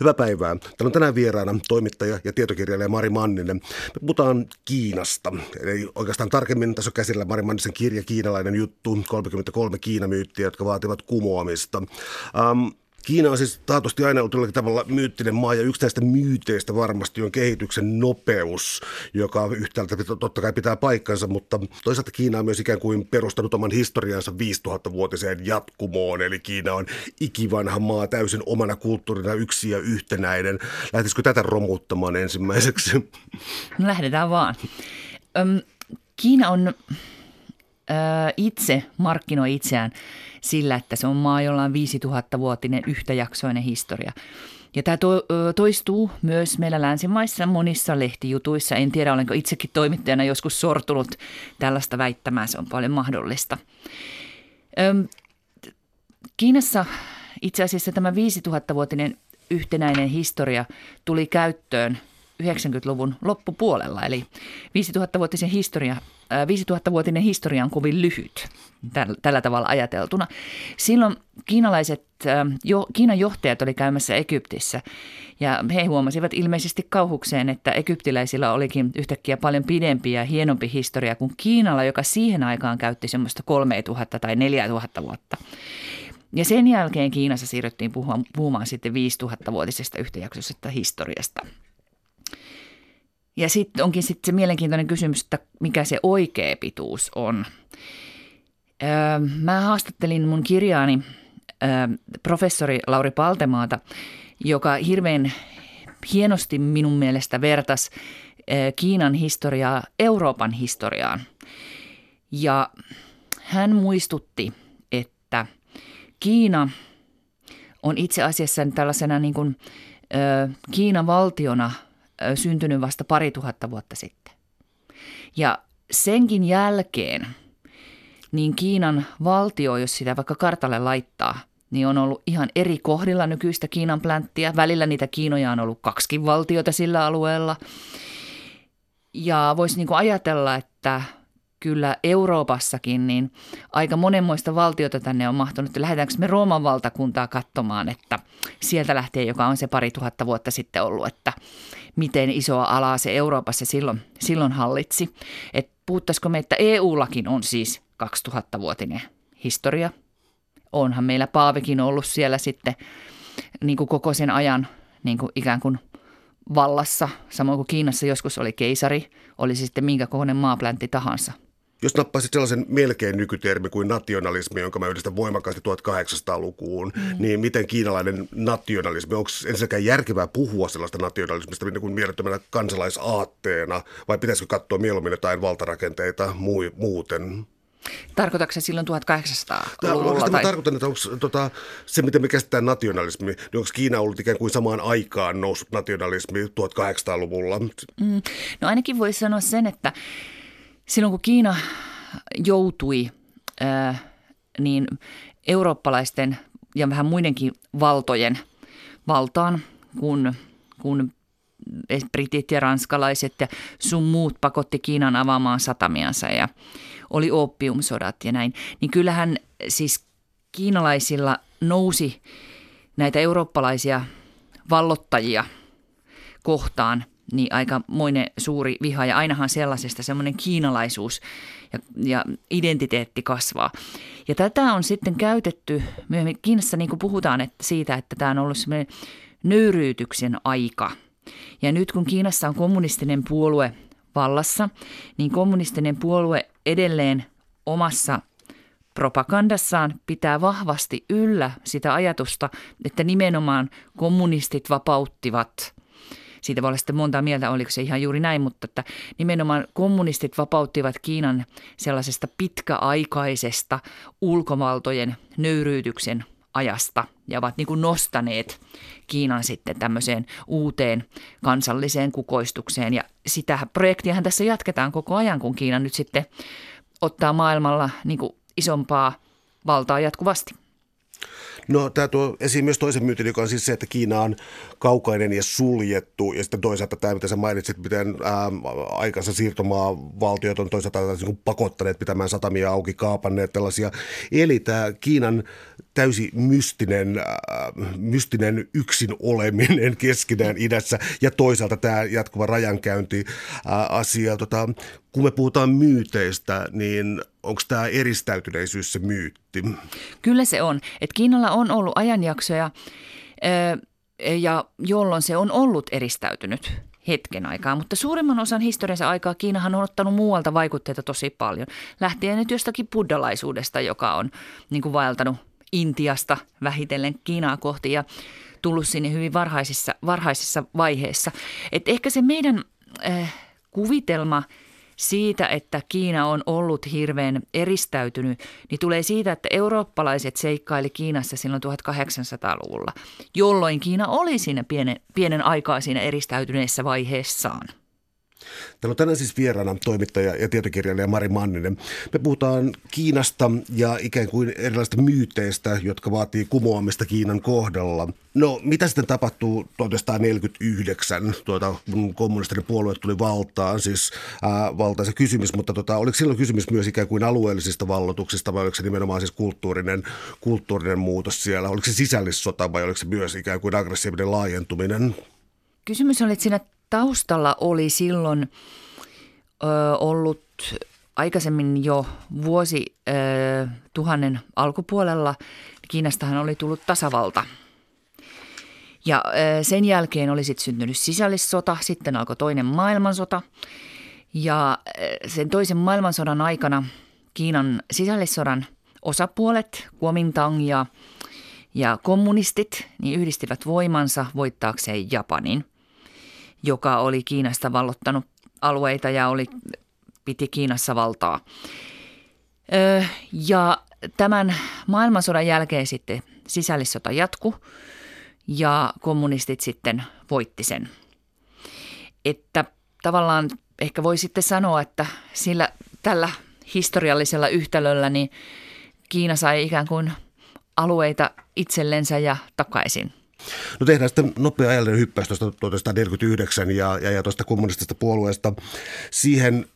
Hyvää päivää. Täällä on tänään vieraana toimittaja ja tietokirjailija Mari Manninen. Me puhutaan Kiinasta. Eli oikeastaan tarkemmin tässä on käsillä Mari Mannisen kirja Kiinalainen juttu, 33 Kiinamyyttiä, jotka vaativat kumoamista. Um, Kiina on siis taatusti aina ollut jollakin tavalla myyttinen maa ja yksi näistä myyteistä varmasti on kehityksen nopeus, joka yhtäältä totta kai pitää paikkansa, mutta toisaalta Kiina on myös ikään kuin perustanut oman historiansa 5000-vuotiseen jatkumoon, eli Kiina on ikivanha maa täysin omana kulttuurina yksi ja yhtenäinen. Lähtisikö tätä romuttamaan ensimmäiseksi? No lähdetään vaan. Öm, Kiina on itse markkinoi itseään sillä, että se on maa, jolla on 5000-vuotinen yhtäjaksoinen historia. Ja tämä to, toistuu myös meillä länsimaissa monissa lehtijutuissa. En tiedä, olenko itsekin toimittajana joskus sortunut tällaista väittämään. Se on paljon mahdollista. Kiinassa itse asiassa tämä 5000-vuotinen yhtenäinen historia tuli käyttöön 90-luvun loppupuolella. Eli 5000-vuotisen historia 5000-vuotinen historia on kovin lyhyt tällä tavalla ajateltuna. Silloin kiinalaiset, jo, Kiinan johtajat oli käymässä Egyptissä ja he huomasivat ilmeisesti kauhukseen, että egyptiläisillä olikin yhtäkkiä paljon pidempi ja hienompi historia kuin Kiinalla, joka siihen aikaan käytti semmoista 3000 tai 4000 vuotta. Ja sen jälkeen Kiinassa siirryttiin puhumaan sitten 5000-vuotisesta yhtäjaksoisesta historiasta – ja sitten onkin sitten se mielenkiintoinen kysymys, että mikä se oikea pituus on. Öö, mä haastattelin mun kirjaani öö, professori Lauri Paltemaata, joka hirveän hienosti minun mielestä vertas öö, Kiinan historiaa Euroopan historiaan. Ja hän muistutti, että Kiina on itse asiassa tällaisena niin kuin, Kiinan valtiona – syntynyt vasta pari tuhatta vuotta sitten. Ja senkin jälkeen niin Kiinan valtio, jos sitä vaikka kartalle laittaa, niin on ollut ihan eri kohdilla nykyistä Kiinan plänttiä. Välillä niitä Kiinoja on ollut kaksikin valtiota sillä alueella. Ja voisi niin ajatella, että kyllä Euroopassakin, niin aika monenmoista valtiota tänne on mahtunut. Lähdetäänkö me Rooman valtakuntaa katsomaan, että sieltä lähtee, joka on se pari tuhatta vuotta sitten ollut, että miten isoa alaa se Euroopassa silloin, silloin hallitsi. Et puhuttaisiko me, että EUllakin on siis 2000-vuotinen historia. Onhan meillä Paavikin ollut siellä sitten niin kuin koko sen ajan niin kuin ikään kuin vallassa, samoin kuin Kiinassa joskus oli keisari, oli sitten minkä kokoinen maapläntti tahansa – jos nappaisit sellaisen melkein nykytermi kuin nationalismi, jonka mä yhdistän voimakkaasti 1800-lukuun, mm. niin miten kiinalainen nationalismi, onko ensinnäkään järkevää puhua sellaista nationalismista niin kuin mielettömänä kansalaisaatteena, vai pitäisikö katsoa mieluummin jotain valtarakenteita muu, muuten? Tarkoitatko se silloin 1800-luvulla? Tai... Tarkoitan, että onko tota, se, miten me käsitetään nationalismi, niin onko Kiina ollut ikään kuin samaan aikaan noussut nationalismi 1800-luvulla? Mm. No ainakin voisi sanoa sen, että silloin kun Kiina joutui ää, niin eurooppalaisten ja vähän muidenkin valtojen valtaan, kun, kun britit ja ranskalaiset ja sun muut pakotti Kiinan avaamaan satamiansa ja oli oppiumsodat ja näin, niin kyllähän siis kiinalaisilla nousi näitä eurooppalaisia vallottajia kohtaan – niin aika moinen suuri viha ja ainahan sellaisesta semmoinen kiinalaisuus ja, ja identiteetti kasvaa. Ja tätä on sitten käytetty myöhemmin Kiinassa niin kuin puhutaan että siitä, että tämä on ollut semmoinen nöyryytyksen aika. Ja nyt kun Kiinassa on kommunistinen puolue vallassa, niin kommunistinen puolue edelleen omassa propagandassaan pitää vahvasti yllä sitä ajatusta, että nimenomaan kommunistit vapauttivat – siitä voi olla sitten monta mieltä, oliko se ihan juuri näin, mutta että nimenomaan kommunistit vapauttivat Kiinan sellaisesta pitkäaikaisesta ulkovaltojen nöyryytyksen ajasta ja ovat niin kuin nostaneet Kiinan sitten tämmöiseen uuteen kansalliseen kukoistukseen. Ja sitä projektiahan tässä jatketaan koko ajan, kun Kiina nyt sitten ottaa maailmalla niin kuin isompaa valtaa jatkuvasti. No tämä tuo esiin myös toisen myytin, joka on siis se, että Kiina on kaukainen ja suljettu. Ja sitten toisaalta tämä, mitä sä mainitsit, miten ää, aikansa siirtomaa valtiot on toisaalta niin pakottaneet pitämään satamia auki, kaapanneet tällaisia. Eli tämä Kiinan täysi mystinen, äh, mystinen yksin oleminen keskinään idässä ja toisaalta tämä jatkuva rajankäynti äh, asia. Tota, kun me puhutaan myyteistä, niin onko tämä eristäytyneisyys se myytti? Kyllä se on. Et Kiinalla on ollut ajanjaksoja, ja jolloin se on ollut eristäytynyt hetken aikaa, mutta suurimman osan historiansa aikaa Kiinahan on ottanut muualta vaikutteita tosi paljon. Lähtien nyt jostakin buddhalaisuudesta, joka on niin kuin vaeltanut Intiasta vähitellen Kiinaa kohti ja tullut sinne hyvin varhaisissa, varhaisissa vaiheissa. Et ehkä se meidän äh, kuvitelma – siitä, että Kiina on ollut hirveän eristäytynyt, niin tulee siitä, että eurooppalaiset seikkaili Kiinassa silloin 1800-luvulla, jolloin Kiina oli siinä pienen, pienen aikaa siinä eristäytyneessä vaiheessaan. Täällä on tänään siis vieraana toimittaja ja tietokirjailija Mari Manninen. Me puhutaan Kiinasta ja ikään kuin erilaisista myyteistä, jotka vaatii kumoamista Kiinan kohdalla. No, mitä sitten tapahtuu 1949, tuota, kun kommunistinen puolue tuli valtaan, siis ää, valtaisa kysymys, mutta tota, oliko silloin kysymys myös ikään kuin alueellisista vallotuksista vai oliko se nimenomaan siis kulttuurinen, kulttuurinen muutos siellä? Oliko se sisällissota vai oliko se myös ikään kuin aggressiivinen laajentuminen? Kysymys oli, että siinä taustalla oli silloin ö, ollut aikaisemmin jo vuosi ö, tuhannen alkupuolella. Kiinastahan oli tullut tasavalta. Ja ö, sen jälkeen oli sitten syntynyt sisällissota, sitten alkoi toinen maailmansota. Ja ö, sen toisen maailmansodan aikana Kiinan sisällissodan osapuolet, Kuomintang ja, ja kommunistit, niin yhdistivät voimansa voittaakseen Japanin – joka oli Kiinasta vallottanut alueita ja oli, piti Kiinassa valtaa. Ö, ja tämän maailmansodan jälkeen sitten sisällissota jatku ja kommunistit sitten voitti sen. Että tavallaan ehkä voi sitten sanoa, että sillä tällä historiallisella yhtälöllä niin Kiina sai ikään kuin alueita itsellensä ja takaisin – No tehdään sitten nopea ajallinen hyppäys tuosta 1949 ja, ja, ja tuosta kommunistisesta puolueesta. Siihen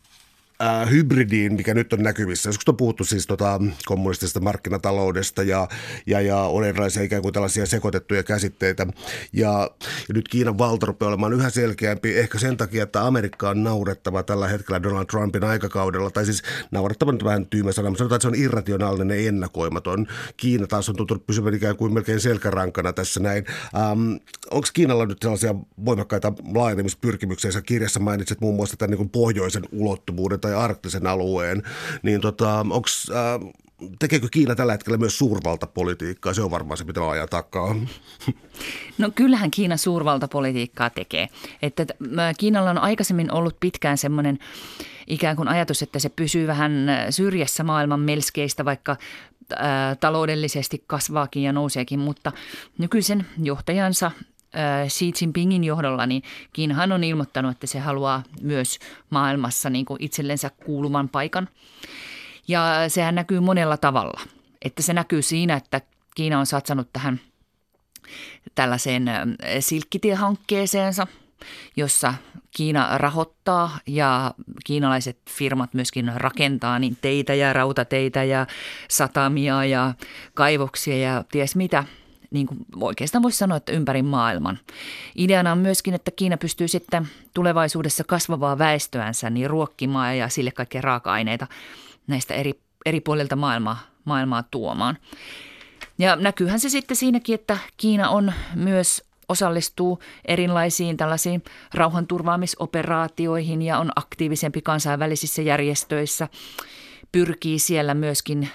äh, hybridiin, mikä nyt on näkyvissä. Joskus on puhuttu siis tota, kommunistisesta markkinataloudesta ja, ja, ja on erilaisia ikään kuin tällaisia sekoitettuja käsitteitä. Ja, ja nyt Kiinan valta rupeaa olemaan yhä selkeämpi, ehkä sen takia, että Amerikka on naurettava tällä hetkellä Donald Trumpin aikakaudella, tai siis naurettava nyt vähän tyymä sana, mutta sanotaan, että se on irrationaalinen ennakoimaton. Kiina taas on tuntunut pysyvän ikään kuin melkein selkärankana tässä näin. Ähm, Onko Kiinalla nyt sellaisia voimakkaita laajenemispyrkimyksiä? Sä kirjassa mainitsit muun muassa tämän niin pohjoisen ulottuvuuden arktisen alueen, niin tota, onks, äh, tekeekö Kiina tällä hetkellä myös suurvaltapolitiikkaa? Se on varmaan se, mitä ajaa takaa. No kyllähän Kiina suurvaltapolitiikkaa tekee. Että Kiinalla on aikaisemmin ollut pitkään semmoinen ikään kuin ajatus, että se pysyy vähän syrjässä maailman melskeistä, vaikka ää, taloudellisesti kasvaakin ja nouseekin, mutta nykyisen johtajansa Xi Jinpingin johdolla, niin Kiinahan on ilmoittanut, että se haluaa myös maailmassa niin kuin itsellensä kuuluman paikan. Ja sehän näkyy monella tavalla. Että se näkyy siinä, että Kiina on satsannut tähän tällaiseen silkkitiehankkeeseensa, jossa Kiina rahoittaa ja kiinalaiset firmat myöskin rakentaa niin teitä ja rautateitä ja satamia ja kaivoksia ja ties mitä – niin kuin oikeastaan voisi sanoa, että ympäri maailman. Ideana on myöskin, että Kiina pystyy sitten tulevaisuudessa kasvavaa väestöänsä niin ruokkimaan ja sille kaikkea raaka-aineita näistä eri, eri puolilta maailmaa, maailmaa tuomaan. Ja näkyyhän se sitten siinäkin, että Kiina on myös osallistuu erilaisiin tällaisiin rauhanturvaamisoperaatioihin ja on aktiivisempi kansainvälisissä järjestöissä, pyrkii siellä myöskin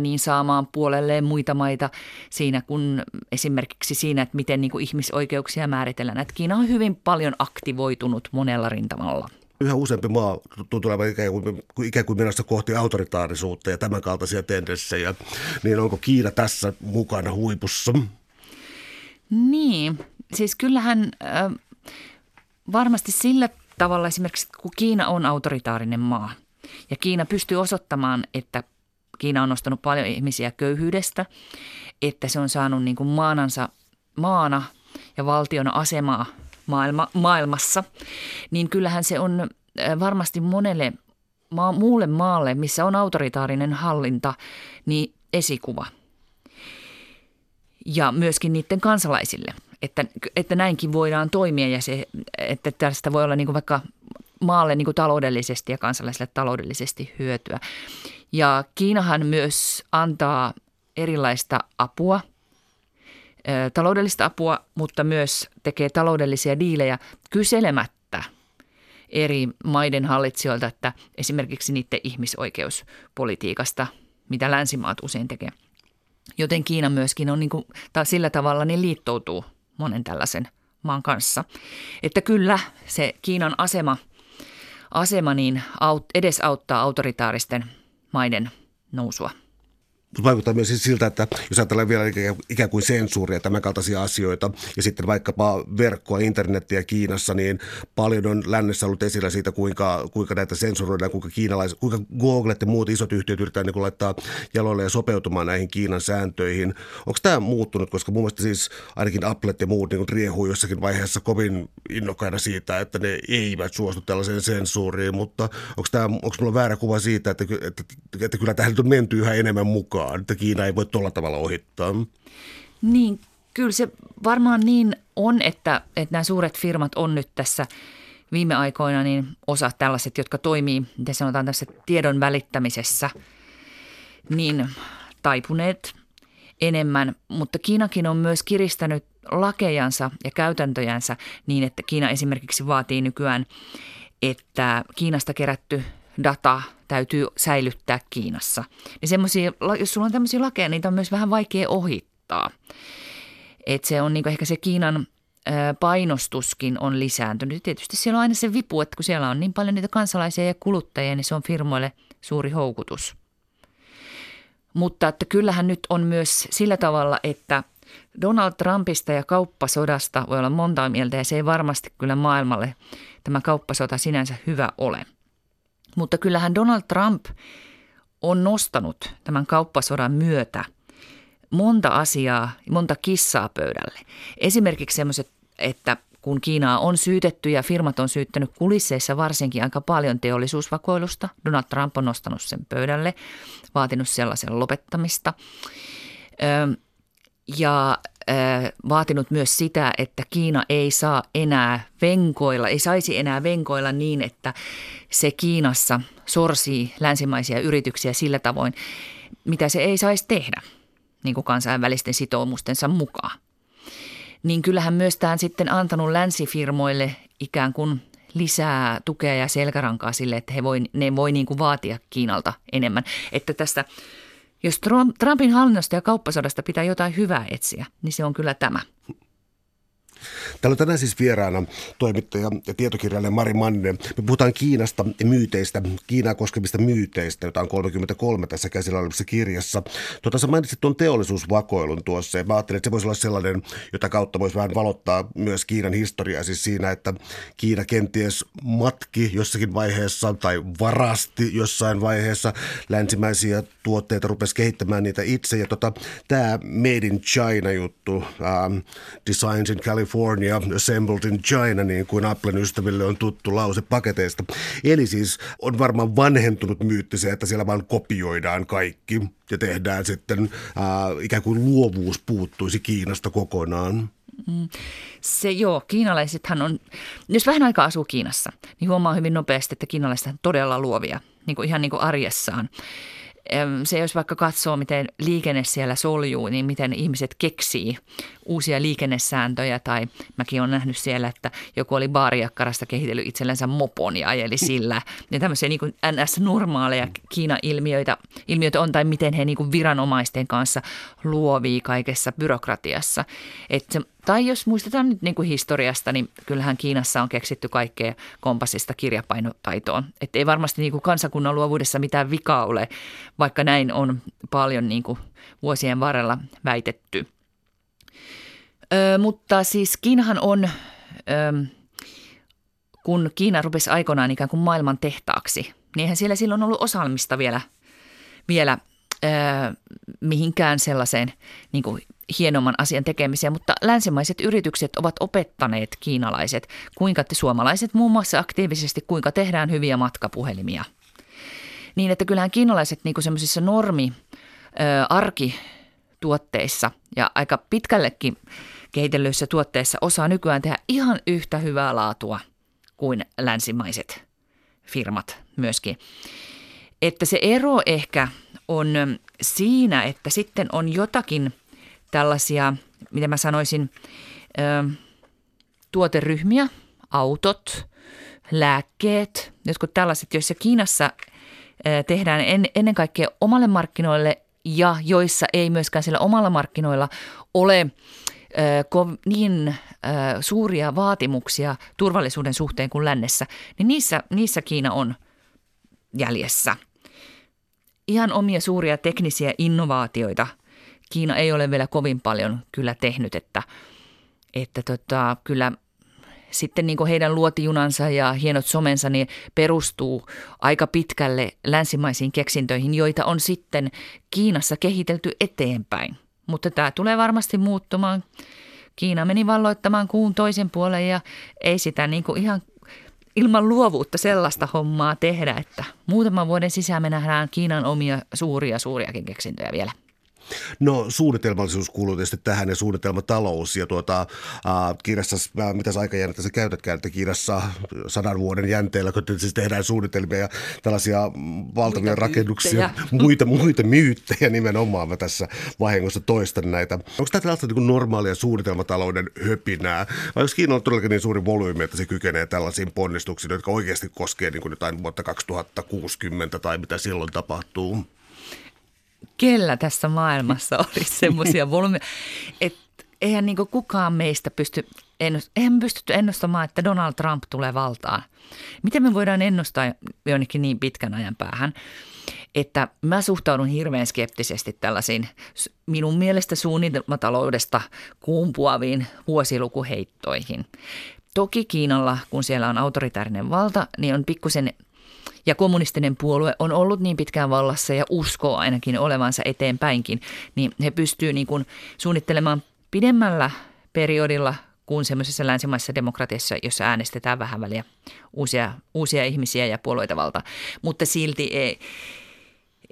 niin saamaan puolelleen muita maita siinä, kun esimerkiksi siinä, että miten niin kuin ihmisoikeuksia määritellään. Että Kiina on hyvin paljon aktivoitunut monella rintamalla. Yhä useampi maa tuntuu olevan ikään kuin, ikään kuin menossa kohti autoritaarisuutta ja tämän kaltaisia tendenssejä. Niin onko Kiina tässä mukana huipussa? Niin, siis kyllähän äh, varmasti sillä tavalla esimerkiksi, kun Kiina on autoritaarinen maa ja Kiina pystyy osoittamaan, että Kiina on nostanut paljon ihmisiä köyhyydestä, että se on saanut niin kuin maanansa, maana ja valtion asemaa maailma, maailmassa, niin kyllähän se on varmasti monelle maa, muulle maalle, missä on autoritaarinen hallinta, niin esikuva. ja myöskin niiden kansalaisille. Että, että näinkin voidaan toimia ja se, että tästä voi olla niin kuin vaikka maalle niin kuin taloudellisesti ja kansalaisille taloudellisesti hyötyä. Ja Kiinahan myös antaa erilaista apua, taloudellista apua, mutta myös tekee taloudellisia diilejä kyselemättä eri maiden hallitsijoilta, että esimerkiksi niiden ihmisoikeuspolitiikasta, mitä länsimaat usein tekee. Joten Kiina myöskin on niin kuin, tai sillä tavalla niin liittoutuu monen tällaisen maan kanssa. Että kyllä se Kiinan asema, asema niin edesauttaa autoritaaristen maiden nousua. Mutta vaikuttaa myös siis siltä, että jos ajatellaan vielä ikään kuin sensuuria tämän kaltaisia asioita, ja sitten vaikkapa verkkoa, internettiä Kiinassa, niin paljon on lännessä ollut esillä siitä, kuinka, kuinka näitä sensuroidaan, kuinka, kiinalaiset, kuinka Google ja muut isot yhtiöt yritetään niin laittaa jaloille ja sopeutumaan näihin Kiinan sääntöihin. Onko tämä muuttunut, koska mun mielestä siis ainakin Apple ja muut niin riehuu jossakin vaiheessa kovin innokkaina siitä, että ne eivät suostu tällaiseen sensuuriin, mutta onko mulla väärä kuva siitä, että, että, että, että kyllä tähän on menty yhä enemmän mukaan? Mukaan, että Kiina ei voi tuolla tavalla ohittaa. Niin, kyllä se varmaan niin on, että, että nämä suuret firmat on nyt tässä viime aikoina niin osa tällaiset, jotka toimii, miten sanotaan tässä tiedon välittämisessä, niin taipuneet enemmän, mutta Kiinakin on myös kiristänyt lakejansa ja käytäntöjänsä niin, että Kiina esimerkiksi vaatii nykyään, että Kiinasta kerätty data täytyy säilyttää Kiinassa. Niin semmosia, jos sulla on tämmöisiä lakeja, niitä on myös vähän vaikea ohittaa. Et se on niinku ehkä se Kiinan painostuskin on lisääntynyt. Tietysti siellä on aina se vipu, että kun siellä on niin paljon niitä kansalaisia ja kuluttajia, niin se on firmoille suuri houkutus. Mutta että kyllähän nyt on myös sillä tavalla, että Donald Trumpista ja kauppasodasta voi olla montaa mieltä ja se ei varmasti kyllä maailmalle tämä kauppasota sinänsä hyvä ole – mutta kyllähän Donald Trump on nostanut tämän kauppasodan myötä monta asiaa, monta kissaa pöydälle. Esimerkiksi semmoiset, että kun Kiinaa on syytetty ja firmat on syyttänyt kulisseissa varsinkin aika paljon teollisuusvakoilusta. Donald Trump on nostanut sen pöydälle, vaatinut sellaisen lopettamista. Ja vaatinut myös sitä, että Kiina ei saa enää venkoilla, ei saisi enää venkoilla niin, että se Kiinassa sorsii länsimaisia yrityksiä sillä tavoin, mitä se ei saisi tehdä niin kuin kansainvälisten sitoumustensa mukaan. Niin kyllähän myös tämä on sitten antanut länsifirmoille ikään kuin lisää tukea ja selkärankaa sille, että he voi, ne voi niin kuin vaatia Kiinalta enemmän. Että tästä jos Trumpin hallinnosta ja kauppasodasta pitää jotain hyvää etsiä, niin se on kyllä tämä. Täällä on tänään siis vieraana toimittaja ja tietokirjailija Mari Manninen. Me puhutaan Kiinasta ja myyteistä, Kiinaa koskevista myyteistä, joita on 33 tässä käsillä olevassa kirjassa. Tuota, sä mainitsit tuon teollisuusvakoilun tuossa ja mä ajattelin, että se voisi olla sellainen, jota kautta voisi vähän valottaa myös Kiinan historiaa, siis siinä, että Kiina kenties matki jossakin vaiheessa tai varasti jossain vaiheessa länsimäisiä tuotteita, rupesi kehittämään niitä itse. Ja tota, tämä Made in China-juttu, um, Designs in California, California, assembled in China, niin kuin Applen ystäville on tuttu lause paketeista. Eli siis on varmaan vanhentunut myytti se, että siellä vaan kopioidaan kaikki ja tehdään sitten äh, ikään kuin luovuus puuttuisi Kiinasta kokonaan. Mm. Se joo, kiinalaisethan on, jos vähän aikaa asuu Kiinassa, niin huomaa hyvin nopeasti, että kiinalaiset on todella luovia, niin kuin ihan niin kuin arjessaan se jos vaikka katsoo, miten liikenne siellä soljuu, niin miten ihmiset keksii uusia liikennesääntöjä. Tai mäkin olen nähnyt siellä, että joku oli baariakkarasta kehitellyt itsellensä mopon ja ajeli sillä. Ja tämmöisiä niin kuin NS-normaaleja Kiina-ilmiöitä ilmiöitä on, tai miten he niin kuin viranomaisten kanssa luovii kaikessa byrokratiassa. Että tai jos muistetaan nyt niin kuin historiasta, niin kyllähän Kiinassa on keksitty kaikkea kompassista kirjapainotaitoon. Että ei varmasti niin kuin kansakunnan luovuudessa mitään vikaa ole, vaikka näin on paljon niin kuin vuosien varrella väitetty. Ö, mutta siis Kiinahan on, ö, kun Kiina rupesi aikoinaan ikään kuin maailman tehtaaksi, niin eihän siellä silloin ollut osaamista vielä, vielä ö, mihinkään sellaiseen niin kuin hienomman asian tekemiseen, mutta länsimaiset yritykset ovat opettaneet kiinalaiset, kuinka te suomalaiset muun muassa aktiivisesti, kuinka tehdään hyviä matkapuhelimia. Niin, että kyllähän kiinalaiset niin semmoisissa normi, ö, arki tuotteissa ja aika pitkällekin kehitellyissä tuotteissa osaa nykyään tehdä ihan yhtä hyvää laatua kuin länsimaiset firmat myöskin. Että se ero ehkä on siinä, että sitten on jotakin tällaisia, miten mä sanoisin, tuoteryhmiä, autot, lääkkeet, jotkut tällaiset, joissa Kiinassa tehdään ennen kaikkea omalle markkinoille ja joissa ei myöskään sillä omalla markkinoilla ole niin suuria vaatimuksia turvallisuuden suhteen kuin lännessä, niin niissä, niissä Kiina on jäljessä. Ihan omia suuria teknisiä innovaatioita Kiina ei ole vielä kovin paljon kyllä tehnyt, että, että tota, kyllä sitten niin heidän luotijunansa ja hienot somensa niin perustuu aika pitkälle länsimaisiin keksintöihin, joita on sitten Kiinassa kehitelty eteenpäin. Mutta tämä tulee varmasti muuttumaan. Kiina meni valloittamaan kuun toisen puolen ja ei sitä niin kuin ihan ilman luovuutta sellaista hommaa tehdä, että muutaman vuoden sisään me nähdään Kiinan omia suuria, suuriakin keksintöjä vielä. No suunnitelmallisuus kuuluu tietysti tähän ja suunnitelmatalous ja tuota, äh, kirjassa, äh, mitä aikajännettä sä käytätkään, että kirjassa sadan vuoden jänteellä, kun siis tehdään suunnitelmia ja tällaisia valtavia muita rakennuksia, myyttejä. muita, muita myyttejä nimenomaan mä tässä vahingossa toistan näitä. Onko tämä tällaista niin normaalia suunnitelmatalouden höpinää vai onko Kiinalla todellakin niin suuri volyymi, että se kykenee tällaisiin ponnistuksiin, jotka oikeasti koskee niin kuin jotain vuotta 2060 tai mitä silloin tapahtuu? Kellä tässä maailmassa olisi semmoisia volyymeja, että eihän niin kukaan meistä pysty, ennust, eihän pystytty ennustamaan, että Donald Trump tulee valtaan. Miten me voidaan ennustaa jonnekin niin pitkän ajan päähän? Että mä suhtaudun hirveän skeptisesti tällaisiin minun mielestä suunnitelmataloudesta kumpuaviin vuosilukuheittoihin. Toki Kiinalla, kun siellä on autoritäärinen valta, niin on pikkusen ja kommunistinen puolue on ollut niin pitkään vallassa ja uskoo ainakin olevansa eteenpäinkin, niin he pystyvät niin kuin suunnittelemaan pidemmällä periodilla kuin semmoisessa länsimaisessa demokratiassa, jossa äänestetään vähän väliä uusia, uusia ihmisiä ja puolueita valta. Mutta silti ei,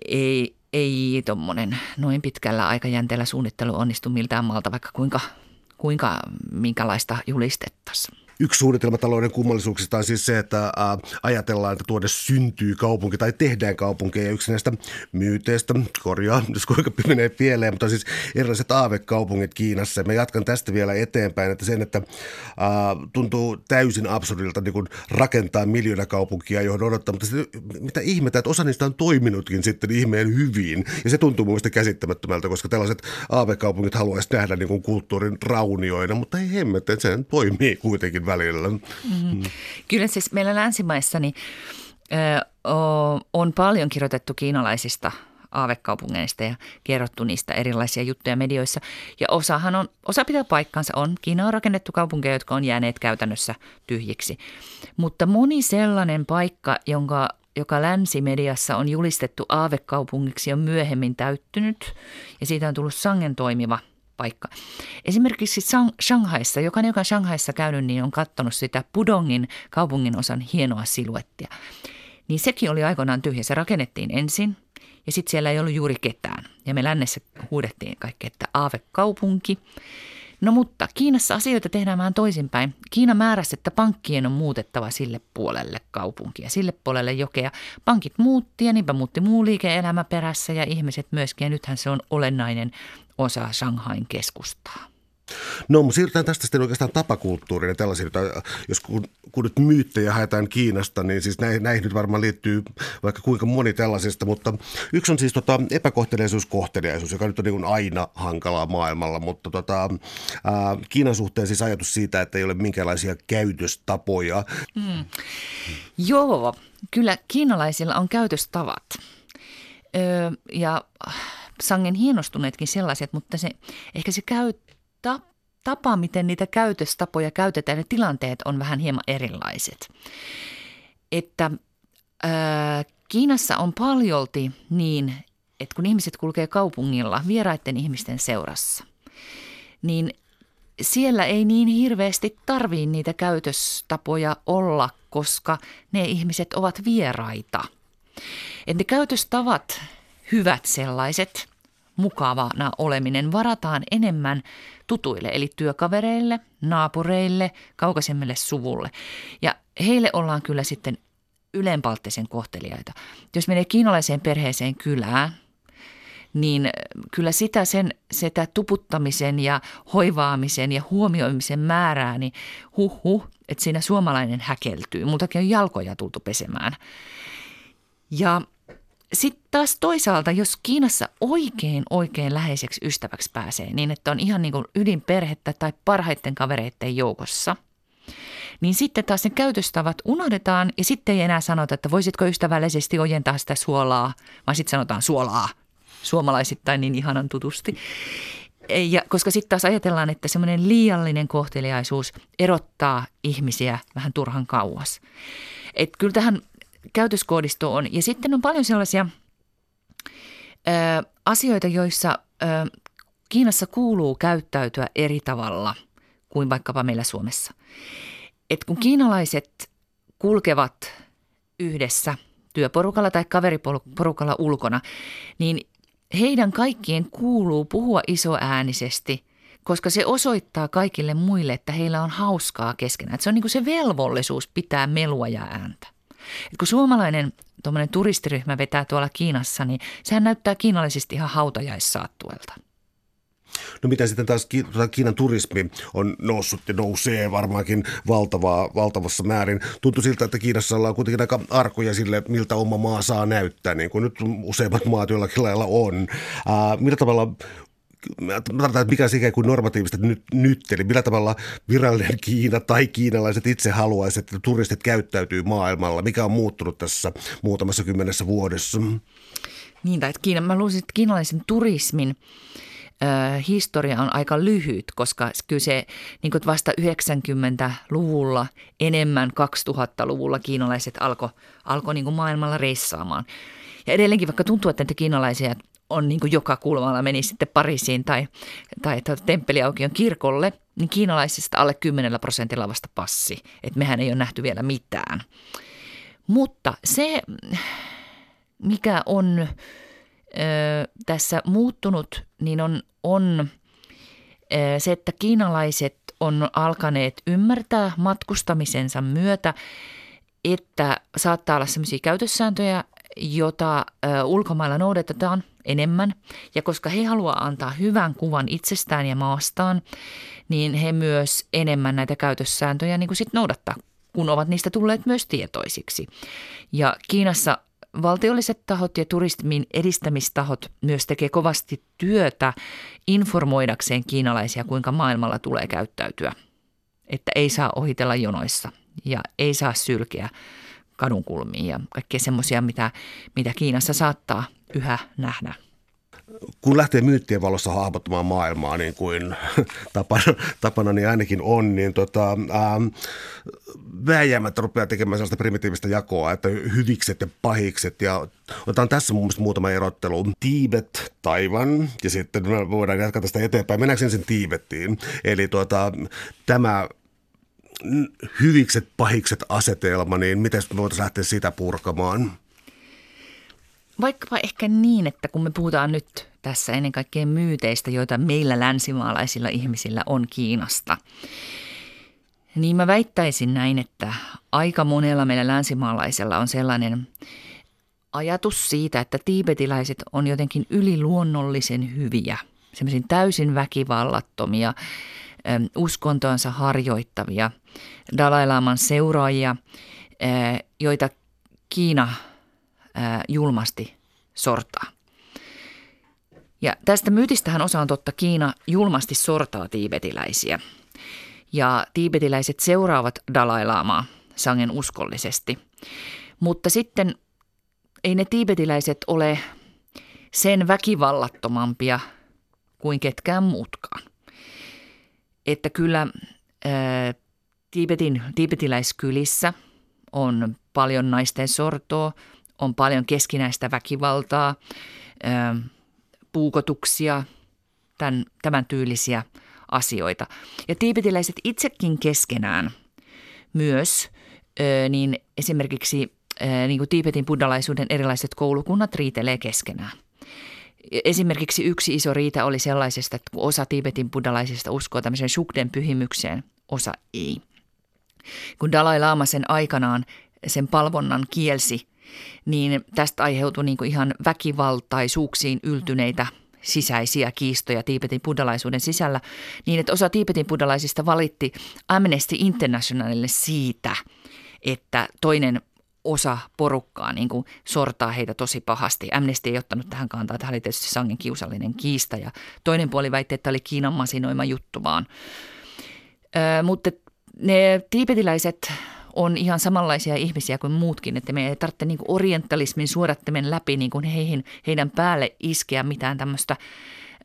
ei, ei tuommoinen noin pitkällä aikajänteellä suunnittelu onnistu miltään maalta, vaikka kuinka, kuinka minkälaista julistettaisiin. Yksi suunnitelmatalouden kummallisuuksista on siis se, että ajatellaan, että tuoda syntyy kaupunki tai tehdään kaupunkeja. Ja yksi näistä myyteistä, korjaa, jos kuinka menee pieleen, mutta siis erilaiset aavekaupungit Kiinassa. Mä jatkan tästä vielä eteenpäin, että sen, että ää, tuntuu täysin absurdilta niin rakentaa miljoona kaupunkia, johon odottaa, mutta sitten, mitä ihmettä, että osa niistä on toiminutkin sitten ihmeen hyvin. Ja se tuntuu mun käsittämättömältä, koska tällaiset aavekaupungit haluaisi nähdä niin kulttuurin raunioina, mutta ei hemmettä, että se toimii kuitenkin välillä. Mm-hmm. Kyllä siis meillä länsimaissa niin, on paljon kirjoitettu kiinalaisista aavekaupungeista ja kerrottu niistä erilaisia juttuja medioissa. Ja osahan on, osa pitää paikkansa on. Kiina on rakennettu kaupunkeja, jotka on jääneet käytännössä tyhjiksi. Mutta moni sellainen paikka, jonka joka länsimediassa on julistettu aavekaupungiksi, on myöhemmin täyttynyt ja siitä on tullut sangen toimiva paikka. Esimerkiksi Shanghaissa, jokainen, joka on Shanghaissa käynyt, niin on katsonut sitä Pudongin kaupungin osan hienoa siluettia. Niin sekin oli aikoinaan tyhjä. Se rakennettiin ensin ja sitten siellä ei ollut juuri ketään. Ja me lännessä huudettiin kaikki, että aavekaupunki. No mutta Kiinassa asioita tehdään vähän toisinpäin. Kiina määräsi, että pankkien on muutettava sille puolelle kaupunkia, sille puolelle jokea. Pankit muutti ja niinpä muutti muu liike-elämä perässä ja ihmiset myöskin. Ja nythän se on olennainen osa Shanghain keskustaa. No, mutta siirrytään tästä sitten oikeastaan tapakulttuuriin ja tällaisiin, jos kun, kun nyt myyttejä haetaan Kiinasta, niin siis näihin, näihin nyt varmaan liittyy vaikka kuinka moni tällaisista, mutta yksi on siis tota epäkohteliaisuus, kohteliaisuus, joka nyt on niin aina hankalaa maailmalla, mutta tota, ää, Kiinan suhteen siis ajatus siitä, että ei ole minkäänlaisia käytöstapoja. Mm. Joo, kyllä kiinalaisilla on käytöstavat. Öö, ja sangen hienostuneetkin sellaiset, mutta se, ehkä se käy tapa, miten niitä käytöstapoja käytetään ja tilanteet on vähän hieman erilaiset. Että ää, Kiinassa on paljolti niin, että kun ihmiset kulkee kaupungilla vieraiden ihmisten seurassa, niin siellä ei niin hirveästi tarvii niitä käytöstapoja olla, koska ne ihmiset ovat vieraita. Et ne käytöstavat, hyvät sellaiset, mukavana oleminen varataan enemmän tutuille, eli työkavereille, naapureille, kaukaisemmille suvulle. Ja heille ollaan kyllä sitten ylenpalttisen kohteliaita. Jos menee kiinalaiseen perheeseen kylään, niin kyllä sitä sen sitä tuputtamisen ja hoivaamisen ja huomioimisen määrää, niin huh huh, että siinä suomalainen häkeltyy. Multakin on jalkoja tultu pesemään. Ja sitten taas toisaalta, jos Kiinassa oikein oikein läheiseksi ystäväksi pääsee, niin että on ihan niin kuin ydinperhettä tai parhaiten kavereiden joukossa, niin sitten taas ne käytöstavat unohdetaan ja sitten ei enää sanota, että voisitko ystävällisesti ojentaa sitä suolaa, vaan sitten sanotaan suolaa suomalaisittain niin ihanan tutusti. Ja, koska sitten taas ajatellaan, että semmoinen liiallinen kohteliaisuus erottaa ihmisiä vähän turhan kauas. Et kyllä tähän käytöskoodisto on. Ja sitten on paljon sellaisia ö, asioita, joissa ö, Kiinassa kuuluu käyttäytyä eri tavalla kuin vaikkapa meillä Suomessa. Et kun kiinalaiset kulkevat yhdessä työporukalla tai kaveriporukalla ulkona, niin heidän kaikkien kuuluu puhua isoäänisesti, koska se osoittaa kaikille muille, että heillä on hauskaa keskenään. se on niin kuin se velvollisuus pitää melua ja ääntä. Et kun suomalainen turistiryhmä vetää tuolla Kiinassa, niin sehän näyttää kiinalaisesti ihan hautajaissaattuelta. No mitä sitten taas tuota Kiinan turismi on noussut ja nousee varmaankin valtavaa, valtavassa määrin. Tuntuu siltä, että Kiinassa ollaan kuitenkin aika arkoja sille, miltä oma maa saa näyttää, niin kuin nyt useimmat maat jollakin lailla on. Ää, millä tavalla että mikä on ikään kuin normatiivista nyt, nyt, eli millä tavalla virallinen Kiina tai kiinalaiset itse haluaisivat, että turistit käyttäytyy maailmalla, mikä on muuttunut tässä muutamassa kymmenessä vuodessa? Niin, tai että Kiina, mä luulisin, että kiinalaisen turismin historia on aika lyhyt, koska kyllä se niin kuin vasta 90-luvulla, enemmän 2000-luvulla kiinalaiset alkoi alko niin maailmalla reissaamaan. Ja edelleenkin vaikka tuntuu, että kiinalaisia on niin kuin joka kulmalla meni sitten Pariisiin tai, tai Temppeliaukion kirkolle, niin kiinalaisista alle 10 prosentilla vasta passi. Että mehän ei ole nähty vielä mitään. Mutta se, mikä on ö, tässä muuttunut, niin on, on ö, se, että kiinalaiset on alkaneet ymmärtää matkustamisensa myötä, että saattaa olla sellaisia käytössääntöjä, jota ulkomailla noudatetaan – enemmän. Ja koska he haluavat antaa hyvän kuvan itsestään ja maastaan, niin he myös enemmän näitä käytössääntöjä niin kuin sit noudattaa, kun ovat niistä tulleet myös tietoisiksi. Ja Kiinassa valtiolliset tahot ja turismin edistämistahot myös tekee kovasti työtä informoidakseen kiinalaisia, kuinka maailmalla tulee käyttäytyä. Että ei saa ohitella jonoissa ja ei saa sylkeä kadunkulmiin ja kaikkea semmoisia, mitä, mitä Kiinassa saattaa yhä nähdä. Kun lähtee myyttien valossa hahmottamaan maailmaa, niin kuin tapana, tapana niin ainakin on, niin tota, ähm, vääjäämättä rupeaa tekemään sellaista primitiivistä jakoa, että hyvikset ja pahikset. Ja otetaan tässä mun mielestä muutama erottelu. Tiibet, Taivan ja sitten me voidaan jatkaa tästä eteenpäin. Mennäänkö ensin Tiibettiin? Eli tuota, tämä hyvikset, pahikset asetelma, niin miten me voitaisiin lähteä sitä purkamaan? Vaikkapa ehkä niin, että kun me puhutaan nyt tässä ennen kaikkea myyteistä, joita meillä länsimaalaisilla ihmisillä on Kiinasta, niin mä väittäisin näin, että aika monella meillä länsimaalaisella on sellainen ajatus siitä, että tiibetiläiset on jotenkin yliluonnollisen hyviä, semmoisin täysin väkivallattomia, uskontoansa harjoittavia Dalai Laman seuraajia, joita Kiina julmasti sortaa. Ja tästä myytistähän osa on totta, Kiina julmasti sortaa tiibetiläisiä. Ja tiibetiläiset seuraavat Dalai Lamaa sangen uskollisesti. Mutta sitten ei ne tiibetiläiset ole sen väkivallattomampia kuin ketkään muutkaan. Että kyllä ää, Tiibetin, tiibetiläiskylissä on paljon naisten sortoa, on paljon keskinäistä väkivaltaa, puukotuksia, tämän, tämän tyylisiä asioita. Ja tiibetiläiset itsekin keskenään myös, niin esimerkiksi niin kuin Tiibetin buddhalaisuuden erilaiset koulukunnat riitelee keskenään. Esimerkiksi yksi iso riita oli sellaisesta, että kun osa Tibetin buddhalaisista uskoo tämmöiseen Shukden pyhimykseen, osa ei. Kun Dalai Lama sen aikanaan sen palvonnan kielsi, niin tästä aiheutui niin ihan väkivaltaisuuksiin yltyneitä sisäisiä kiistoja Tiipetin buddhalaisuuden sisällä, niin että osa Tiipetin buddhalaisista valitti Amnesty Internationalille siitä, että toinen osa porukkaa niin kuin sortaa heitä tosi pahasti. Amnesty ei ottanut tähän kantaa, tämä oli tietysti sangen kiusallinen kiista ja toinen puoli väitti, että oli Kiinan masinoima juttu vaan. Ö, mutta ne tiipetiläiset on ihan samanlaisia ihmisiä kuin muutkin, että me ei tarvitse niin kuin orientalismin suodattimen läpi niin kuin heihin, heidän päälle iskeä mitään tämmöistä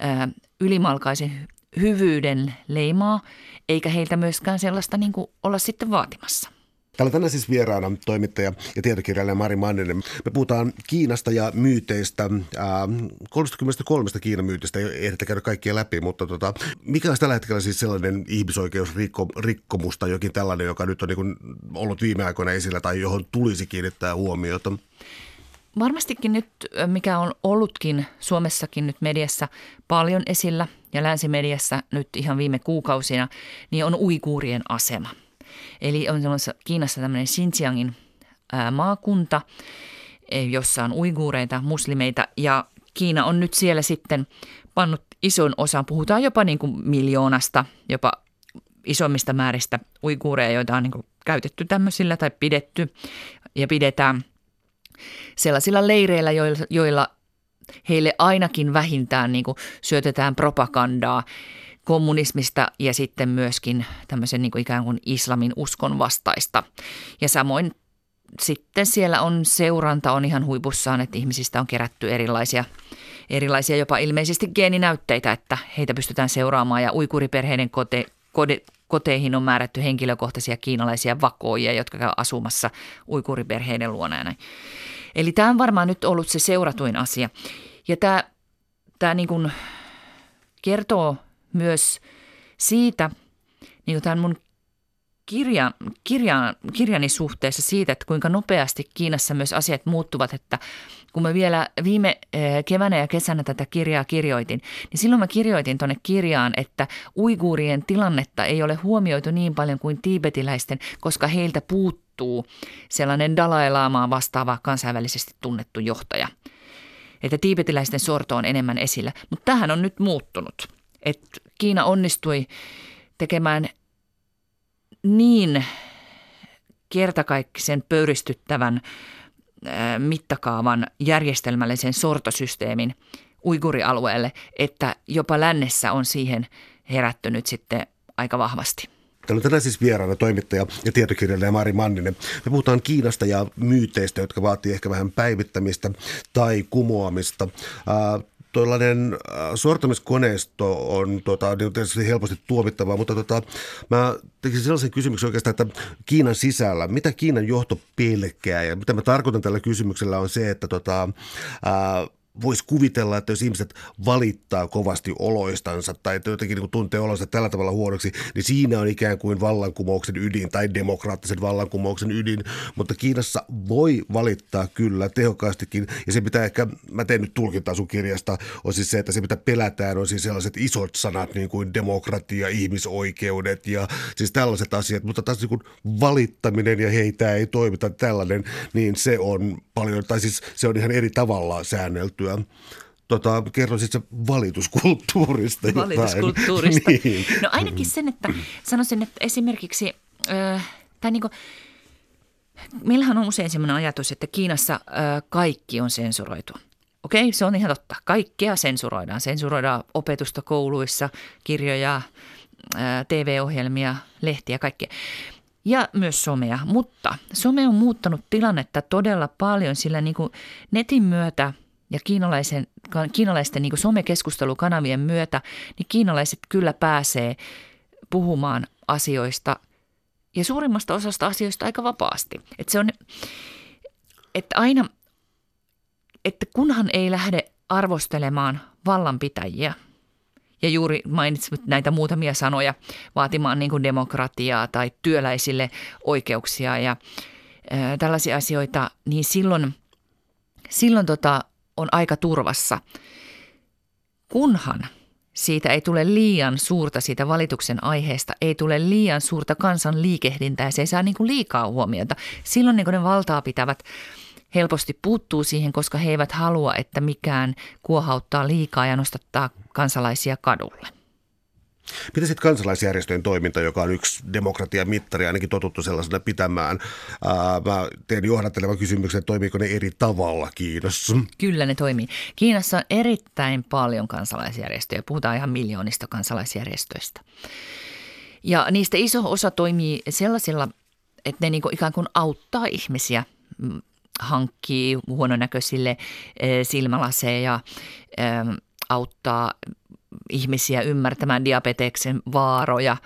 ö, ylimalkaisen hyvyyden leimaa, eikä heiltä myöskään sellaista niin kuin olla sitten vaatimassa. Täällä tänään siis vieraana toimittaja ja tietokirjailija Mari Manninen. Me puhutaan Kiinasta ja myyteistä, ää, 33 Kiinan myytistä, ei ehditä käydä kaikkia läpi, mutta tota, mikä olisi tällä hetkellä siis sellainen ihmisoikeusrikkomus tai jokin tällainen, joka nyt on niin ollut viime aikoina esillä tai johon tulisi kiinnittää huomiota? Varmastikin nyt, mikä on ollutkin Suomessakin nyt mediassa paljon esillä ja länsimediassa nyt ihan viime kuukausina, niin on uikuurien asema – Eli on Kiinassa tämmöinen Xinjiangin maakunta, e, jossa on uiguureita, muslimeita ja Kiina on nyt siellä sitten pannut ison osan, puhutaan jopa niin kuin miljoonasta, jopa isommista määristä uiguureja, joita on niin kuin käytetty tämmöisillä tai pidetty ja pidetään sellaisilla leireillä, joilla, joilla heille ainakin vähintään niin kuin syötetään propagandaa kommunismista ja sitten myöskin tämmöisen niin kuin ikään kuin islamin uskon vastaista. Ja samoin sitten siellä on seuranta on ihan huipussaan, että ihmisistä on kerätty erilaisia, erilaisia jopa ilmeisesti geeninäytteitä, että heitä pystytään seuraamaan ja uikuriperheiden kote, kode, koteihin on määrätty henkilökohtaisia kiinalaisia vakoja, jotka käy asumassa uikuriperheiden luona ja näin. Eli tämä on varmaan nyt ollut se seuratuin asia. Ja tämä, tämä niin kuin kertoo myös siitä, niin tämän mun kirja, kirja, kirjani suhteessa siitä, että kuinka nopeasti Kiinassa myös asiat muuttuvat, että kun mä vielä viime eh, keväänä ja kesänä tätä kirjaa kirjoitin, niin silloin mä kirjoitin tuonne kirjaan, että uiguurien tilannetta ei ole huomioitu niin paljon kuin tiibetiläisten, koska heiltä puuttuu sellainen Dalai Lamaa vastaava kansainvälisesti tunnettu johtaja. Että tiibetiläisten sorto on enemmän esillä, mutta tähän on nyt muuttunut että Kiina onnistui tekemään niin kertakaikkisen pöyristyttävän mittakaavan järjestelmällisen sortosysteemin uigurialueelle, että jopa lännessä on siihen herättynyt sitten aika vahvasti. Täällä on tänään siis vieraana toimittaja ja tietokirjailija Mari Manninen. Me puhutaan Kiinasta ja myyteistä, jotka vaatii ehkä vähän päivittämistä tai kumoamista tuollainen äh, sortamiskoneisto on tota, niin tietysti helposti tuomittavaa, mutta tota, mä tekisin sellaisen kysymyksen oikeastaan, että Kiinan sisällä, mitä Kiinan johto pelkää? Ja mitä mä tarkoitan tällä kysymyksellä on se, että tota, ää, äh, voisi kuvitella, että jos ihmiset valittaa kovasti oloistansa tai jotenkin niin tuntee olonsa tällä tavalla huonoksi, niin siinä on ikään kuin vallankumouksen ydin tai demokraattisen vallankumouksen ydin. Mutta Kiinassa voi valittaa kyllä tehokkaastikin. Ja se pitää ehkä, mä teen nyt tulkintaa sun kirjasta, on siis se, että se mitä pelätään on siis sellaiset isot sanat niin kuin demokratia, ihmisoikeudet ja siis tällaiset asiat, mutta taas niin kuin valittaminen ja heitä ei toimita tällainen, niin se on paljon, tai siis se on ihan eri tavalla säännelty juttuja. Tota, kerroisit se valituskulttuurista Valituskulttuurista. niin. No ainakin sen, että sanoisin, että esimerkiksi, äh, tai niin kuin, meillähän on usein sellainen ajatus, että Kiinassa äh, kaikki on sensuroitu. Okei, se on ihan totta. Kaikkea sensuroidaan. Sensuroidaan opetusta kouluissa, kirjoja, TV-ohjelmia, lehtiä, kaikkea. Ja myös somea. Mutta some on muuttanut tilannetta todella paljon, sillä niin kuin netin myötä – ja kiinalaisen, kiinalaisten niin somekeskustelukanavien myötä, niin kiinalaiset kyllä pääsee puhumaan asioista ja suurimmasta osasta asioista aika vapaasti. Että se on, että aina, että kunhan ei lähde arvostelemaan vallanpitäjiä, ja juuri mainitsit näitä muutamia sanoja vaatimaan niin kuin demokratiaa tai työläisille oikeuksia ja ää, tällaisia asioita, niin silloin, silloin tota, on aika turvassa. kunhan siitä ei tule liian suurta siitä valituksen aiheesta, ei tule liian suurta kansan liikehdintää, se ei saa niin kuin liikaa huomiota. Silloin niin kuin ne valtaa pitävät helposti puuttuu siihen, koska he eivät halua, että mikään kuohauttaa liikaa ja nostattaa kansalaisia kadulle. Mitä sitten kansalaisjärjestöjen toiminta, joka on yksi demokratian mittari, ainakin totuttu sellaisena pitämään? Ää, mä teen johdattelevan kysymyksen, että toimiiko ne eri tavalla Kiinassa? Kyllä ne toimii. Kiinassa on erittäin paljon kansalaisjärjestöjä. Puhutaan ihan miljoonista kansalaisjärjestöistä. Ja niistä iso osa toimii sellaisilla, että ne niinku ikään kuin auttaa ihmisiä mm, hankkii huononäköisille silmälaseja ja auttaa ihmisiä ymmärtämään diabeteksen vaaroja,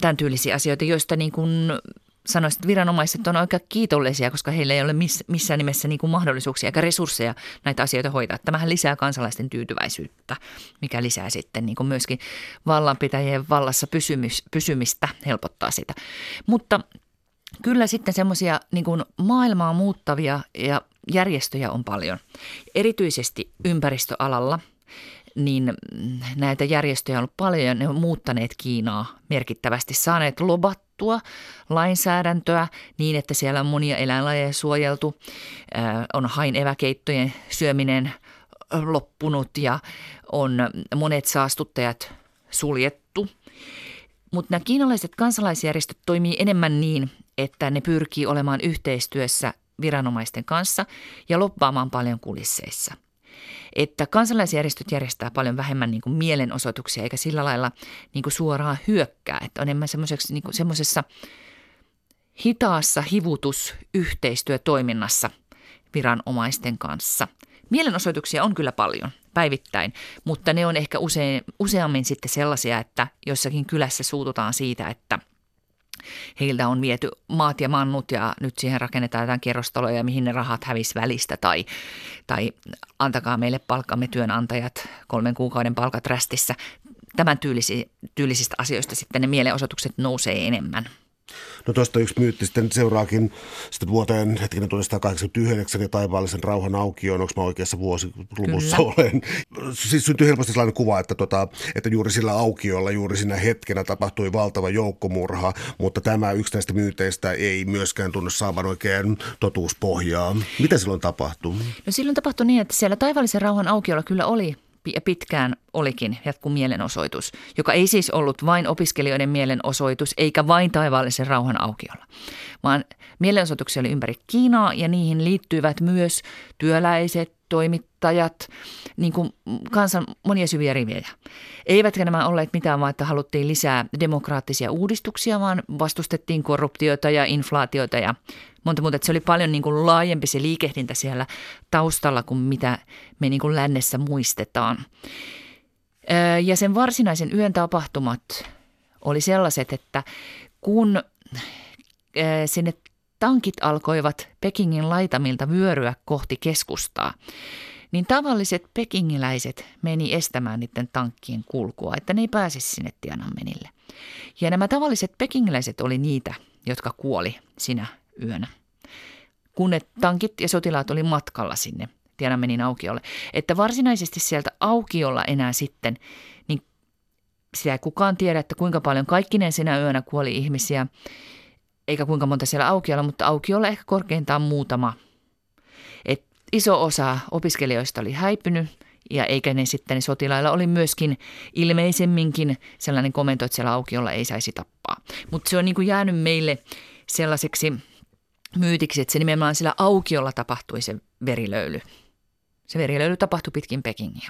tämän tyylisiä asioita, joista niin kuin sanoisin, että viranomaiset on aika kiitollisia, koska heillä ei ole missään nimessä niin kuin mahdollisuuksia eikä resursseja näitä asioita hoitaa. Tämähän lisää kansalaisten tyytyväisyyttä, mikä lisää sitten niin kuin myöskin vallanpitäjien vallassa pysymistä, helpottaa sitä. Mutta kyllä sitten semmoisia niin maailmaa muuttavia ja järjestöjä on paljon, erityisesti ympäristöalalla – niin näitä järjestöjä on ollut paljon ja ne on muuttaneet Kiinaa merkittävästi, saaneet lobattua lainsäädäntöä niin, että siellä on monia eläinlajeja suojeltu, on hain eväkeittojen syöminen loppunut ja on monet saastuttajat suljettu. Mutta nämä kiinalaiset kansalaisjärjestöt toimii enemmän niin, että ne pyrkii olemaan yhteistyössä viranomaisten kanssa ja loppaamaan paljon kulisseissa. Että kansalaisjärjestöt järjestää paljon vähemmän niin kuin mielenosoituksia eikä sillä lailla niin kuin suoraan hyökkää. Että on enemmän niin kuin semmoisessa hitaassa hivutusyhteistyötoiminnassa viranomaisten kanssa. Mielenosoituksia on kyllä paljon päivittäin, mutta ne on ehkä usein, useammin sitten sellaisia, että jossakin kylässä suututaan siitä, että – heiltä on viety maat ja mannut ja nyt siihen rakennetaan jotain kerrostaloja, mihin ne rahat hävis välistä tai, tai antakaa meille palkkamme työnantajat kolmen kuukauden palkat rästissä. Tämän tyylisi, tyylisistä asioista sitten ne mielenosoitukset nousee enemmän. No tuosta yksi myytti sitten seuraakin sitten vuoteen hetkinen 1989 ja taivaallisen rauhan aukioon, onko mä oikeassa vuosiluvussa Kyllä. olen. Siis syntyy helposti sellainen kuva, että, tota, että juuri sillä aukiolla, juuri siinä hetkenä tapahtui valtava joukkomurha, mutta tämä yksi näistä myyteistä ei myöskään tunnu saavan oikein totuuspohjaa. Mitä silloin tapahtui? No silloin tapahtui niin, että siellä taivaallisen rauhan aukiolla kyllä oli pitkään olikin jatku mielenosoitus, joka ei siis ollut vain opiskelijoiden mielenosoitus eikä vain taivaallisen rauhan aukiolla, vaan mielenosoituksia oli ympäri Kiinaa ja niihin liittyivät myös työläiset, toimittajat, niin kuin kansan monia syviä rivejä. Eivätkä nämä olleet mitään vaan, että haluttiin lisää demokraattisia uudistuksia, vaan vastustettiin korruptiota ja inflaatiota ja monta muuta. Että se oli paljon niin kuin laajempi se liikehdintä siellä taustalla kuin mitä me niin kuin lännessä muistetaan. Ja sen varsinaisen yön tapahtumat oli sellaiset, että kun sinne tankit alkoivat Pekingin laitamilta vyöryä kohti keskustaa, niin tavalliset pekingiläiset meni estämään niiden tankkien kulkua, että ne ei pääsisi sinne Tiananmenille. Ja nämä tavalliset pekingiläiset oli niitä, jotka kuoli sinä yönä. Kun ne tankit ja sotilaat oli matkalla sinne Tiananmenin aukiolle. Että varsinaisesti sieltä aukiolla enää sitten, niin sitä ei kukaan tiedä, että kuinka paljon kaikkinen sinä yönä kuoli ihmisiä, eikä kuinka monta siellä aukiolla, mutta aukiolla ehkä korkeintaan muutama. Et iso osa opiskelijoista oli häipynyt ja eikä ne sitten ne sotilailla oli myöskin ilmeisemminkin sellainen komento, että siellä aukiolla ei saisi tappaa. Mutta se on niin kuin jäänyt meille sellaiseksi myytiksi, että se nimenomaan sillä aukiolla tapahtui se verilöyly. Se verilöyly tapahtui pitkin Pekingiä.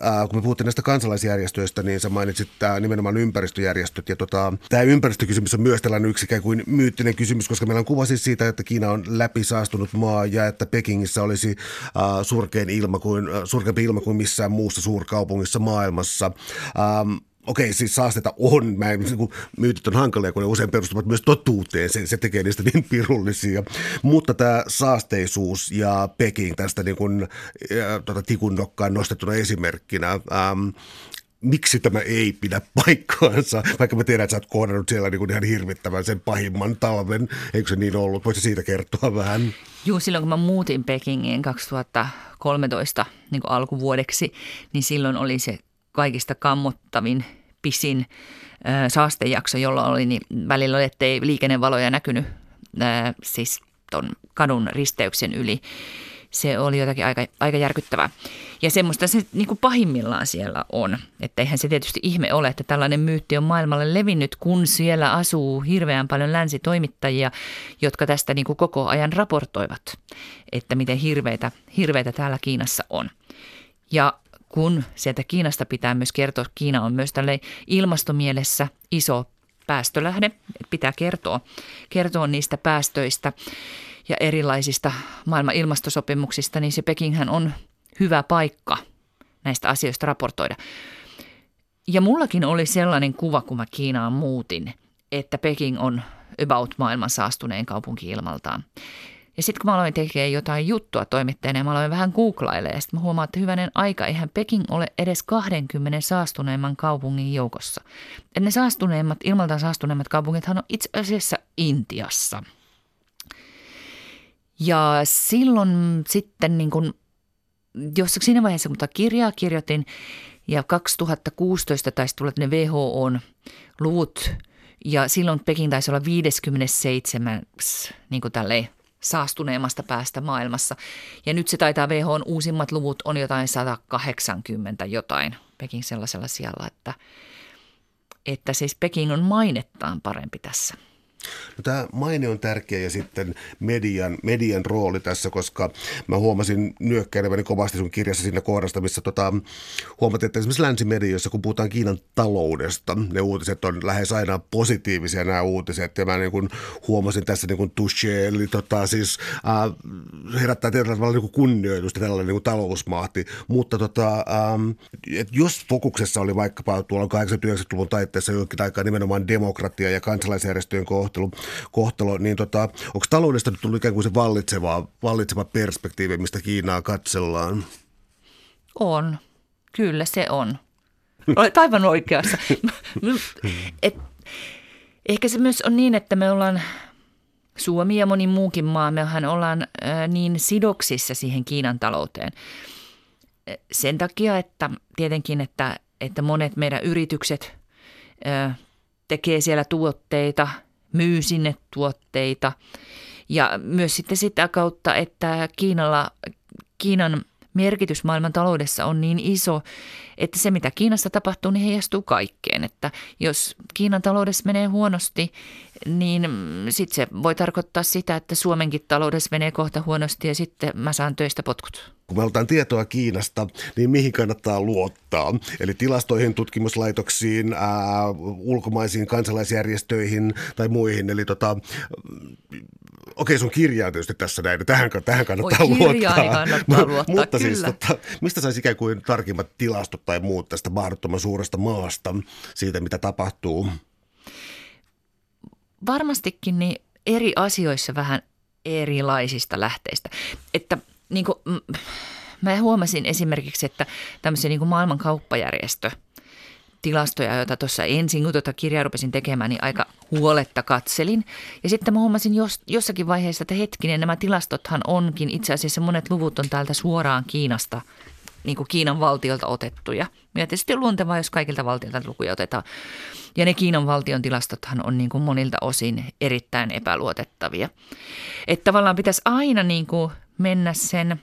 Ää, kun me puhuttiin näistä kansalaisjärjestöistä, niin sä mainitsit tämä nimenomaan ympäristöjärjestöt. Ja tota, tämä ympäristökysymys on myös tällainen yksi kuin myyttinen kysymys, koska meillä on kuva siis siitä, että Kiina on läpisaastunut maa ja että Pekingissä olisi ää, surkein ilma kuin, surkeampi ilma kuin missään muussa suurkaupungissa maailmassa. Ää, okei, siis saasteita on, mä niin myytit on hankalia, kun ne usein perustuvat myös totuuteen, se, se tekee niistä niin pirullisia. Mutta tämä saasteisuus ja Peking tästä niin kuin, ja, tota, tikun nokkaan nostettuna esimerkkinä, ähm, miksi tämä ei pidä paikkaansa, vaikka mä tiedän, että sä oot kohdannut siellä niin kuin ihan hirvittävän sen pahimman talven. Eikö se niin ollut? Voisi siitä kertoa vähän? Joo, silloin kun mä muutin Pekingiin 2013 niin alkuvuodeksi, niin silloin oli se kaikista kammottavin, pisin saastejakso, jolla oli niin välillä, ettei liikennevaloja näkynyt siis ton kadun risteyksen yli se oli jotakin aika, aika järkyttävää. Ja semmoista se niin kuin pahimmillaan siellä on. Että eihän se tietysti ihme ole, että tällainen myytti on maailmalle levinnyt, kun siellä asuu hirveän paljon länsitoimittajia, jotka tästä niin kuin koko ajan raportoivat, että miten hirveitä, hirveitä täällä Kiinassa on. Ja kun sieltä Kiinasta pitää myös kertoa, Kiina on myös tälle ilmastomielessä iso päästölähde, pitää kertoa, kertoa niistä päästöistä ja erilaisista maailman ilmastosopimuksista, niin se Pekinghän on hyvä paikka näistä asioista raportoida. Ja mullakin oli sellainen kuva, kun mä Kiinaan muutin, että Peking on about maailman saastuneen kaupunki ilmaltaan. Ja sitten kun mä aloin tekemään jotain juttua toimittajana ja mä aloin vähän googlailemaan, ja sitten mä huomaan, että hyvänen aika, eihän Peking ole edes 20 saastuneemman kaupungin joukossa. Et ne saastuneemmat, ilmaltaan saastuneemmat kaupungithan on itse asiassa Intiassa – ja silloin sitten niin kuin, jos siinä vaiheessa, kun tätä kirjaa kirjoitin ja 2016 taisi tulla ne WHOn luvut ja silloin Peking taisi olla 57 niin kuin tälleen saastuneemmasta päästä maailmassa. Ja nyt se taitaa WHOn uusimmat luvut on jotain 180 jotain Peking sellaisella siellä, että, että siis Peking on mainettaan parempi tässä. No, tämä maine on tärkeä ja sitten median, median rooli tässä, koska mä huomasin nyökkäileväni kovasti sun kirjassa siinä kohdasta, missä tota, huomatin, että esimerkiksi länsimedioissa, kun puhutaan Kiinan taloudesta, ne uutiset on lähes aina positiivisia nämä uutiset. Ja mä niin kuin huomasin tässä niin kuin touche, eli tota, siis, äh, herättää tietyllä tavalla niin kunnioitusta tällainen niin talousmahti. Mutta tota, ähm, et jos fokuksessa oli vaikkapa tuolla 80-90-luvun taitteessa jokin aikaa nimenomaan demokratia ja kansalaisjärjestöjen kohta, kohtelu, kohtalo, niin tota, onko taloudesta nyt tullut ikään kuin se vallitseva, vallitseva perspektiivi, mistä Kiinaa katsellaan? On, kyllä se on. Olet aivan oikeassa. Et, ehkä se myös on niin, että me ollaan Suomi ja moni muukin maa, mehän ollaan niin sidoksissa siihen Kiinan talouteen. Sen takia, että tietenkin, että, että monet meidän yritykset tekee siellä tuotteita – myy sinne tuotteita. Ja myös sitten sitä kautta, että Kiinalla, Kiinan merkitys maailman taloudessa on niin iso, että se mitä Kiinassa tapahtuu, niin heijastuu kaikkeen. Että jos Kiinan taloudessa menee huonosti, niin sitten se voi tarkoittaa sitä, että Suomenkin taloudessa menee kohta huonosti ja sitten mä saan töistä potkut. Kun me otetaan tietoa Kiinasta, niin mihin kannattaa luottaa? Eli tilastoihin, tutkimuslaitoksiin, ää, ulkomaisiin kansalaisjärjestöihin tai muihin. Eli tota, okei, sun kirjaa tietysti tässä näin, tähän, tähän kannattaa Oi, luottaa. kannattaa luottaa, Mutta siis kyllä. siis, tota, mistä saisi ikään kuin tarkimmat tilastot tai muut tästä mahdottoman suuresta maasta, siitä mitä tapahtuu? Varmastikin niin eri asioissa vähän erilaisista lähteistä. Että niin kuin, mä huomasin esimerkiksi, että tämmöisen niin kuin maailman kauppajärjestö – tilastoja, joita tuossa ensin, kun tuota kirjaa rupesin tekemään, niin aika huoletta katselin. Ja sitten mä huomasin jos, jossakin vaiheessa, että hetkinen, nämä tilastothan onkin, itse asiassa monet luvut on täältä suoraan Kiinasta, niin kuin Kiinan valtiolta otettuja. Ja tietysti on luontevaa, jos kaikilta valtiolta lukuja otetaan. Ja ne Kiinan valtion tilastothan on niin kuin monilta osin erittäin epäluotettavia. Että tavallaan pitäisi aina niin kuin mennä sen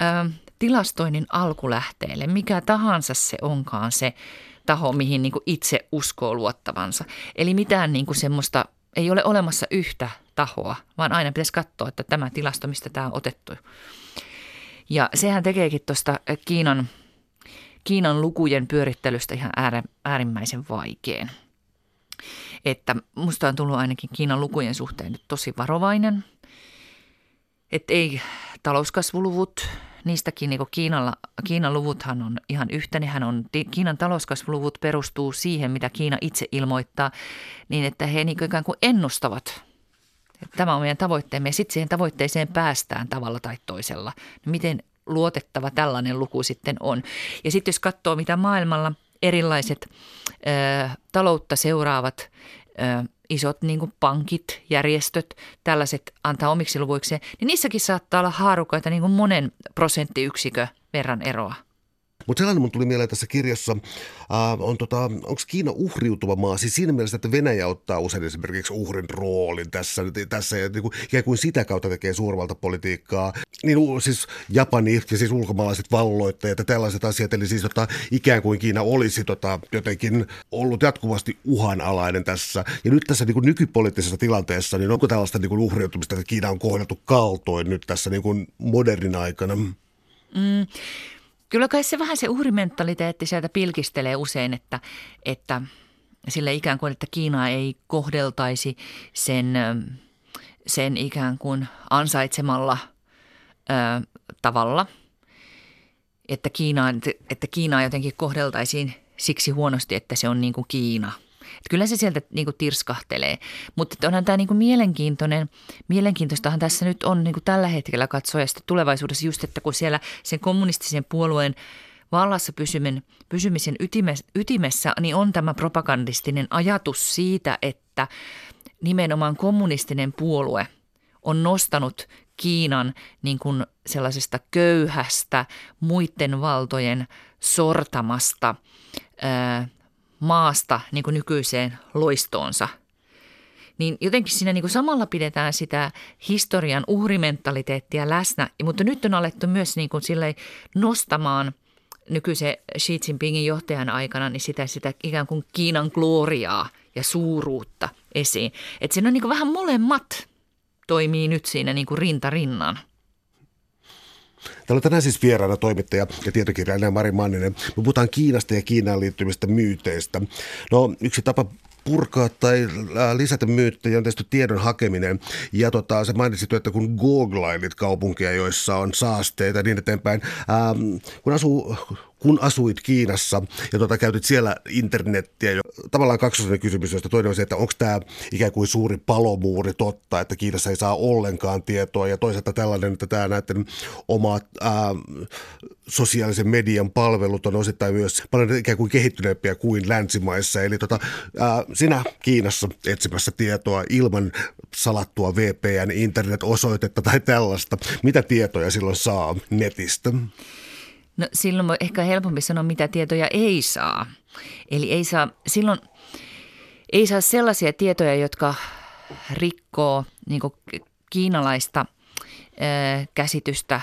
ö, tilastoinnin alkulähteelle, mikä tahansa se onkaan se taho, mihin niin kuin itse uskoo luottavansa. Eli mitään niin kuin semmoista, ei ole olemassa yhtä tahoa, vaan aina pitäisi katsoa, että tämä tilasto, mistä tämä on otettu. Ja sehän tekeekin tuosta Kiinan, Kiinan lukujen pyörittelystä ihan äärimmäisen vaikean. Että musta on tullut ainakin Kiinan lukujen suhteen nyt tosi varovainen. Että ei talouskasvuluvut, niistäkin niin Kiinalla, Kiinan luvuthan on ihan yhtä. Nehän on, Kiinan talouskasvuluvut perustuu siihen, mitä Kiina itse ilmoittaa, niin että he niin ikään kuin ennustavat Tämä on meidän tavoitteemme ja sitten siihen tavoitteeseen päästään tavalla tai toisella. Miten luotettava tällainen luku sitten on. Ja sitten jos katsoo, mitä maailmalla erilaiset ö, taloutta seuraavat ö, isot niin kuin pankit, järjestöt, tällaiset antaa omiksi luvuikseen, niin niissäkin saattaa olla haarukoita niin kuin monen prosenttiyksikö verran eroa. Mutta sellainen mun tuli mieleen tässä kirjassa, äh, on tota, onko Kiina uhriutuva maa? Siis siinä mielessä, että Venäjä ottaa usein esimerkiksi uhrin roolin tässä, tässä ja niin kuin, ikään kuin sitä kautta tekee suurvaltapolitiikkaa. Niin siis Japani ja siis ulkomaalaiset valloittajat ja tällaiset asiat, eli siis tota, ikään kuin Kiina olisi tota, jotenkin ollut jatkuvasti uhanalainen tässä. Ja nyt tässä niin kuin nykypoliittisessa tilanteessa, niin onko tällaista niin kuin uhriutumista, että Kiina on kohdeltu kaltoin nyt tässä niin kuin modernin aikana? Mm. Kyllä kai se vähän se uhrimentaliteetti sieltä pilkistelee usein, että, että sille ikään kuin, että Kiina ei kohdeltaisi sen, sen ikään kuin ansaitsemalla ö, tavalla, että Kiina, että Kiinaa jotenkin kohdeltaisiin siksi huonosti, että se on niin kuin Kiina – että kyllä se sieltä niin kuin tirskahtelee, mutta onhan tämä niin kuin mielenkiintoinen, mielenkiintoistahan tässä nyt on niin kuin tällä hetkellä katsoa ja sitten tulevaisuudessa just, että kun siellä sen kommunistisen puolueen vallassa pysymisen, pysymisen ytimessä, ytimessä, niin on tämä propagandistinen ajatus siitä, että nimenomaan kommunistinen puolue on nostanut Kiinan niin kuin sellaisesta köyhästä, muiden valtojen sortamasta ää, maasta niin kuin nykyiseen loistoonsa. Niin jotenkin siinä niin kuin samalla pidetään sitä historian uhrimentaliteettia läsnä, mutta nyt on alettu myös niin kuin nostamaan nykyisen Xi Jinpingin johtajan aikana niin sitä, sitä ikään kuin Kiinan gloriaa ja suuruutta esiin. Että siinä on niin kuin vähän molemmat toimii nyt siinä niin kuin rinta rinnan. Täällä on tänään siis vieraana toimittaja ja tietokirjailija Mari Manninen. Me puhutaan Kiinasta ja Kiinaan liittyvistä myyteistä. No yksi tapa purkaa tai äh, lisätä myyttejä on tietysti tiedon hakeminen. Ja tota, se mainitsit, että kun googlailit kaupunkia, joissa on saasteita ja niin eteenpäin, ähm, kun asuu kun asuit Kiinassa ja tota, käytit siellä internettiä, jo, tavallaan kaksosainen kysymys, josta toinen on se, että onko tämä ikään kuin suuri palomuuri totta, että Kiinassa ei saa ollenkaan tietoa ja toisaalta tällainen, että tämä näiden omat ää, sosiaalisen median palvelut on osittain myös paljon ikään kuin kehittyneempiä kuin länsimaissa. Eli tota, ää, sinä Kiinassa etsimässä tietoa ilman salattua VPN-internet-osoitetta tai tällaista. Mitä tietoja silloin saa netistä? No silloin on ehkä helpompi sanoa, mitä tietoja ei saa. Eli ei saa, silloin ei saa sellaisia tietoja, jotka rikkoo niin kiinalaista käsitystä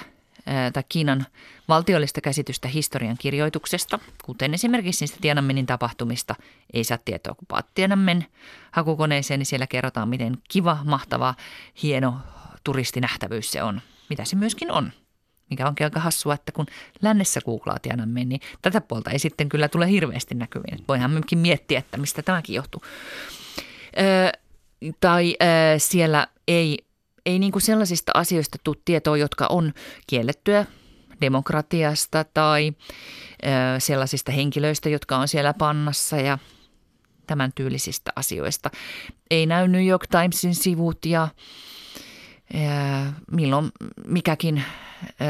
tai Kiinan valtiollista käsitystä historian kirjoituksesta, kuten esimerkiksi niistä Tiananmenin tapahtumista. Ei saa tietoa, kun paat Tiananmen hakukoneeseen, niin siellä kerrotaan, miten kiva, mahtava, hieno turistinähtävyys se on, mitä se myöskin on mikä onkin aika hassua, että kun lännessä googlaa Tiananmen, niin tätä puolta ei sitten kyllä tule hirveästi näkyviin. Voihan myöskin miettiä, että mistä tämäkin johtuu. Öö, tai öö, siellä ei, ei niin kuin sellaisista asioista tule tietoa, jotka on kiellettyä demokratiasta tai öö, sellaisista henkilöistä, jotka on siellä pannassa ja tämän tyylisistä asioista. Ei näy New York Timesin sivut ja milloin mikäkin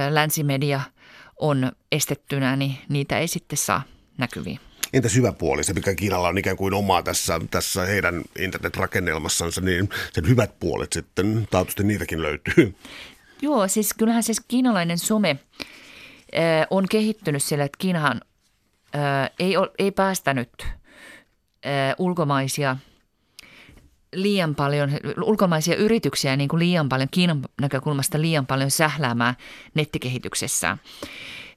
länsimedia on estettynä, niin niitä ei sitten saa näkyviin. Entä syvä puoli, se mikä Kiinalla on ikään kuin omaa tässä, tässä heidän internetrakennelmassansa, niin sen hyvät puolet sitten, taatusti niitäkin löytyy. Joo, siis kyllähän siis kiinalainen some on kehittynyt siellä, että Kiinahan ei, ei päästänyt ulkomaisia – liian paljon, ulkomaisia yrityksiä niin kuin liian paljon, Kiinan näkökulmasta liian paljon sähläämään nettikehityksessään.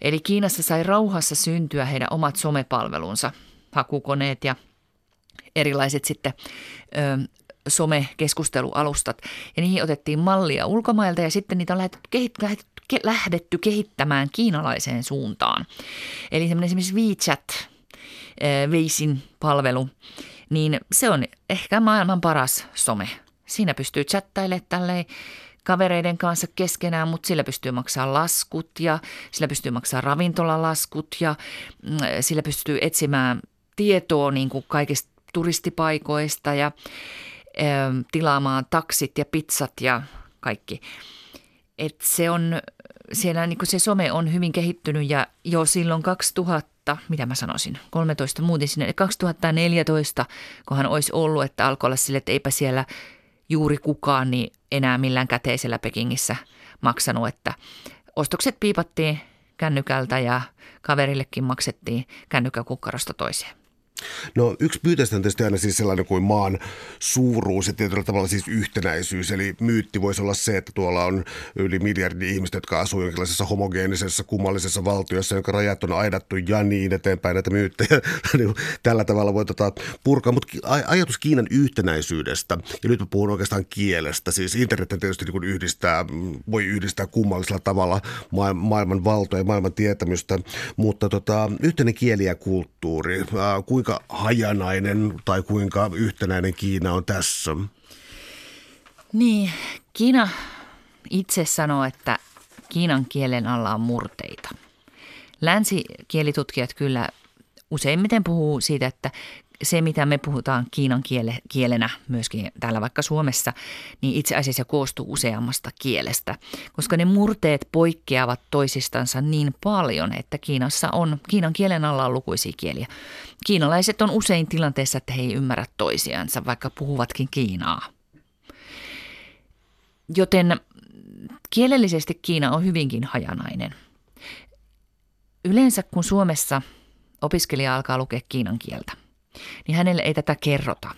Eli Kiinassa sai rauhassa syntyä heidän omat somepalvelunsa, hakukoneet ja erilaiset sitten ö, somekeskustelualustat. Ja niihin otettiin mallia ulkomailta ja sitten niitä on lähdetty, kehit, lähdetty, ke, lähdetty kehittämään kiinalaiseen suuntaan. Eli esimerkiksi WeChat, Veisin palvelu, niin se on ehkä maailman paras some. Siinä pystyy chattailemaan tälleen kavereiden kanssa keskenään, mutta sillä pystyy maksaa laskut ja sillä pystyy maksaa ravintolalaskut ja mm, sillä pystyy etsimään tietoa niin kuin kaikista turistipaikoista ja ö, tilaamaan taksit ja pizzat ja kaikki. Et se on, siellä niin kuin se some on hyvin kehittynyt ja jo silloin 2000 2000, mitä mä sanoisin, 13 muutin sinne, 2014, kun hän olisi ollut, että alkoi olla sille, että eipä siellä juuri kukaan niin enää millään käteisellä Pekingissä maksanut, että ostokset piipattiin kännykältä ja kaverillekin maksettiin kukkarosta toiseen. No yksi myyteistä on tietysti aina siis sellainen kuin maan suuruus ja tietyllä tavalla siis yhtenäisyys. Eli myytti voisi olla se, että tuolla on yli miljardi ihmistä, jotka asuu jonkinlaisessa homogeenisessa kummallisessa valtiossa, jonka rajat on aidattu ja niin eteenpäin näitä myyttejä. Niin tällä tavalla voi tota purkaa, mutta ajatus Kiinan yhtenäisyydestä, ja nyt mä puhun oikeastaan kielestä, siis internet tietysti niin yhdistää, voi yhdistää kummallisella tavalla maailman valtoja ja maailman tietämystä, mutta tota, yhteinen kieli ja kulttuuri, kuinka kuinka hajanainen tai kuinka yhtenäinen Kiina on tässä? Niin, Kiina itse sanoo, että Kiinan kielen alla on murteita. Länsikielitutkijat kyllä useimmiten puhuu siitä, että se, mitä me puhutaan kiinan kiele, kielenä myöskin täällä vaikka Suomessa, niin itse asiassa koostuu useammasta kielestä, koska ne murteet poikkeavat toisistansa niin paljon, että Kiinassa on, Kiinan kielen alla on lukuisia kieliä. Kiinalaiset on usein tilanteessa, että he ei ymmärrä toisiansa, vaikka puhuvatkin Kiinaa. Joten kielellisesti Kiina on hyvinkin hajanainen. Yleensä kun Suomessa opiskelija alkaa lukea kiinan kieltä – niin hänelle ei tätä kerrota.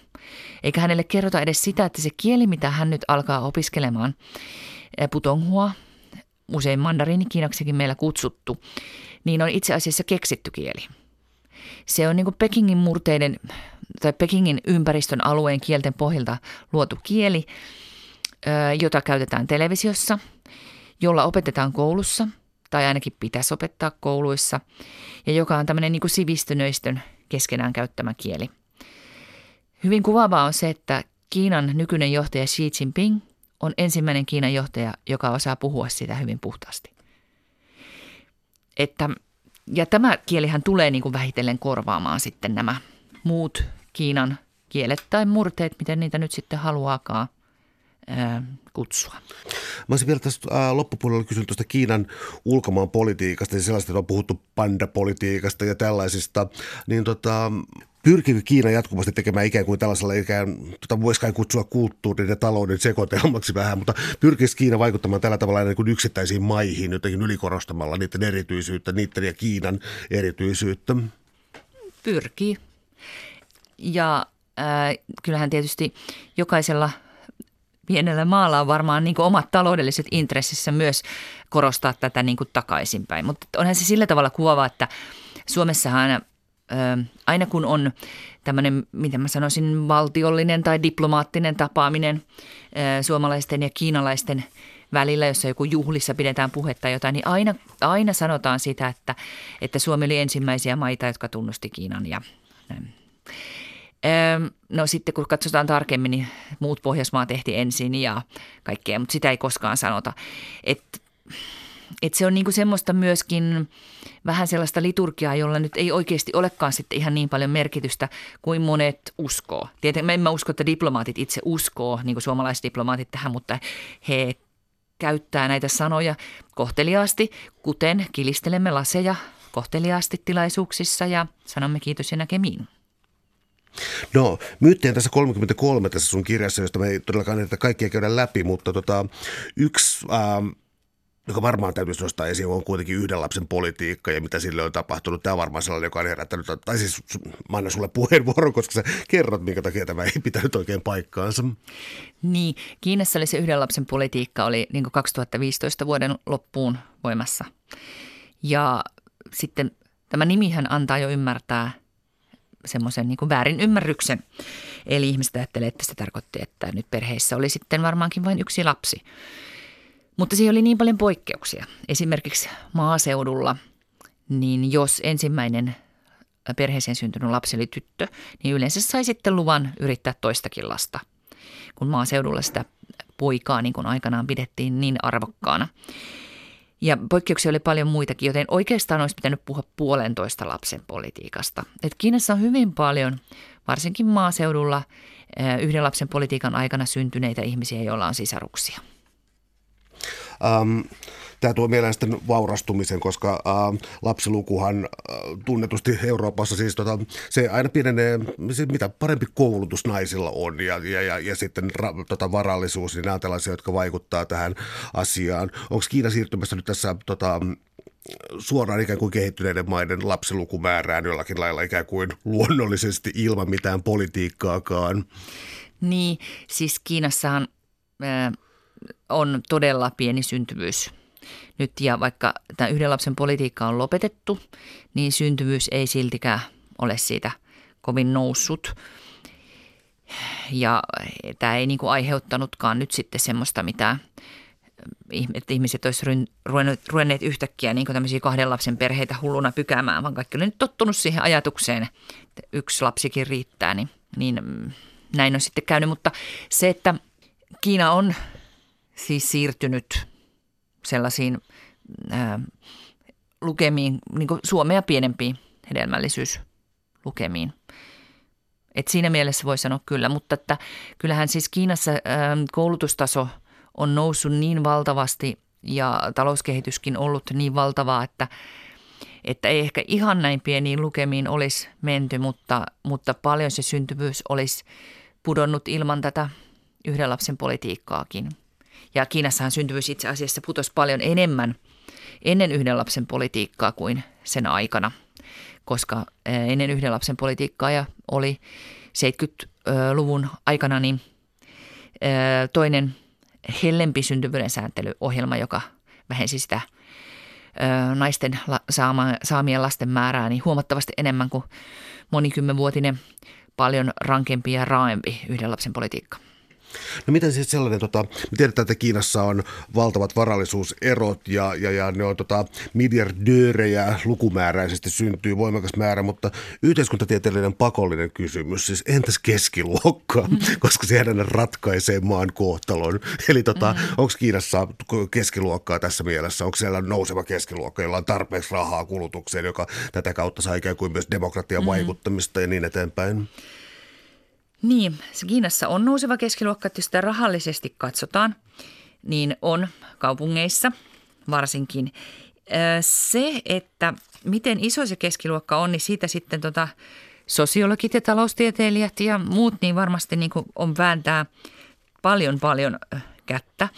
Eikä hänelle kerrota edes sitä, että se kieli, mitä hän nyt alkaa opiskelemaan, putonghua, usein mandariinikiinaksikin meillä kutsuttu, niin on itse asiassa keksitty kieli. Se on niin Pekingin murteiden tai Pekingin ympäristön alueen kielten pohjalta luotu kieli, jota käytetään televisiossa, jolla opetetaan koulussa, tai ainakin pitäisi opettaa kouluissa, ja joka on tämmöinen niin sivistynöistön keskenään käyttämä kieli. Hyvin kuvaavaa on se, että Kiinan nykyinen johtaja Xi Jinping on ensimmäinen Kiinan johtaja, joka osaa puhua sitä hyvin puhtaasti. Että, ja tämä kielihän tulee niin kuin vähitellen korvaamaan sitten nämä muut Kiinan kielet tai murteet, miten niitä nyt sitten haluaakaan kutsua. Mä olisin vielä tästä ää, loppupuolella kysynyt tuosta Kiinan ulkomaan politiikasta ja sellaista, että on puhuttu pandapolitiikasta ja tällaisista, niin tota, pyrkikö Kiina jatkuvasti tekemään ikään kuin tällaisella ikään, tota voisi kai kutsua kulttuurin ja talouden sekoitelmaksi vähän, mutta pyrkisi Kiina vaikuttamaan tällä tavalla niin kuin yksittäisiin maihin jotenkin ylikorostamalla niiden erityisyyttä, niiden ja Kiinan erityisyyttä? Pyrkii. Ja äh, kyllähän tietysti jokaisella pienellä maalla on varmaan niin omat taloudelliset intressissä myös korostaa tätä niin kuin takaisinpäin. Mutta onhan se sillä tavalla kuva, että Suomessahan aina kun on tämmöinen, miten mä sanoisin, valtiollinen tai diplomaattinen tapaaminen suomalaisten ja kiinalaisten välillä, jossa joku juhlissa pidetään puhetta jotain, niin aina, aina sanotaan sitä, että, että Suomi oli ensimmäisiä maita, jotka tunnusti Kiinan ja näin. No sitten kun katsotaan tarkemmin, niin muut Pohjoismaat tehtiin ensin ja kaikkea, mutta sitä ei koskaan sanota. Että et se on niinku semmoista myöskin vähän sellaista liturgiaa, jolla nyt ei oikeasti olekaan sitten ihan niin paljon merkitystä kuin monet uskoo. Tietenkin en mä usko, että diplomaatit itse uskoo, niin kuin suomalaiset diplomaatit tähän, mutta he käyttää näitä sanoja kohteliaasti, kuten kilistelemme laseja kohteliaasti tilaisuuksissa ja sanomme kiitos ja näkemiin. No, myyttejä tässä 33 tässä sun kirjassa, josta me ei todellakaan näitä kaikkia käydä läpi, mutta tota, yksi... Ähm, joka varmaan täytyisi nostaa esiin, on kuitenkin yhden lapsen politiikka ja mitä sille on tapahtunut. Tämä on varmaan sellainen, joka on herättänyt, tai siis mä annan sulle puheenvuoron, koska sä kerrot, minkä takia tämä ei pitänyt oikein paikkaansa. Niin, Kiinassa oli se yhden lapsen politiikka, oli niin 2015 vuoden loppuun voimassa. Ja sitten tämä nimihän antaa jo ymmärtää – semmoisen niin väärin ymmärryksen. Eli ihmiset ajattelee, että se tarkoitti, että nyt perheissä oli sitten varmaankin vain yksi lapsi. Mutta siihen oli niin paljon poikkeuksia. Esimerkiksi maaseudulla, niin jos ensimmäinen perheeseen syntynyt lapsi oli tyttö, niin yleensä sai sitten luvan yrittää toistakin lasta, kun maaseudulla sitä poikaa niin kuin aikanaan pidettiin niin arvokkaana. Ja poikkeuksia oli paljon muitakin, joten oikeastaan olisi pitänyt puhua puolentoista lapsen politiikasta. Et Kiinassa on hyvin paljon, varsinkin maaseudulla, yhden lapsen politiikan aikana syntyneitä ihmisiä, joilla on sisaruksia. Ähm, Tämä tuo mieleen sitten vaurastumisen, koska äh, lapsilukuhan äh, tunnetusti Euroopassa siis tota, se aina pienenee, mitä parempi koulutus naisilla on ja, ja, ja, ja sitten ra, tota, varallisuus, niin nämä tällaisia, jotka vaikuttaa tähän asiaan. Onko Kiina siirtymässä nyt tässä tota, suoraan ikään kuin kehittyneiden maiden lapsilukumäärään jollakin lailla ikään kuin luonnollisesti ilman mitään politiikkaakaan? Niin, siis Kiinassahan on todella pieni syntyvyys nyt ja vaikka tämä yhden lapsen politiikka on lopetettu, niin syntyvyys ei siltikään ole siitä kovin noussut. Ja tämä ei niin kuin aiheuttanutkaan nyt sitten semmoista mitään, että ihmiset olisivat ruvenneet yhtäkkiä niin tämmöisiä kahden lapsen perheitä hulluna pykäämään, vaan kaikki oli nyt tottunut siihen ajatukseen, että yksi lapsikin riittää, niin, niin mm, näin on sitten käynyt. Mutta se, että Kiina on siis siirtynyt sellaisiin ää, lukemiin, niin Suomea pienempiin hedelmällisyyslukemiin. Et siinä mielessä voi sanoa kyllä, mutta että kyllähän siis Kiinassa ää, koulutustaso on noussut niin valtavasti ja talouskehityskin ollut niin valtavaa, että, että ei ehkä ihan näin pieniin lukemiin olisi menty, mutta, mutta paljon se syntyvyys olisi pudonnut ilman tätä yhden lapsen politiikkaakin – ja Kiinassahan syntyvyys itse asiassa putosi paljon enemmän ennen yhden lapsen politiikkaa kuin sen aikana, koska ennen yhden lapsen politiikkaa ja oli 70-luvun aikana niin toinen hellempi syntyvyyden sääntelyohjelma, joka vähensi sitä naisten saamien lasten määrää niin huomattavasti enemmän kuin monikymmenvuotinen paljon rankempi ja raaempi yhden lapsen politiikka. No miten siis sellainen, tota, me tiedetään, että Kiinassa on valtavat varallisuuserot ja, ja, ja ne on tota, miljardöörejä lukumääräisesti syntyy voimakas määrä, mutta yhteiskuntatieteellinen pakollinen kysymys, siis entäs keskiluokka, mm. koska sehän ratkaisee maan kohtalon. Eli tota, mm. onko Kiinassa keskiluokkaa tässä mielessä, onko siellä nouseva keskiluokka, jolla on tarpeeksi rahaa kulutukseen, joka tätä kautta saa ikään kuin myös demokratian mm. vaikuttamista ja niin eteenpäin? Niin, Kiinassa on nouseva keskiluokka, että jos sitä rahallisesti katsotaan, niin on kaupungeissa varsinkin. Se, että miten iso se keskiluokka on, niin siitä sitten tota sosiologit ja taloustieteilijät ja muut niin varmasti niin kuin on vääntää paljon paljon kättä.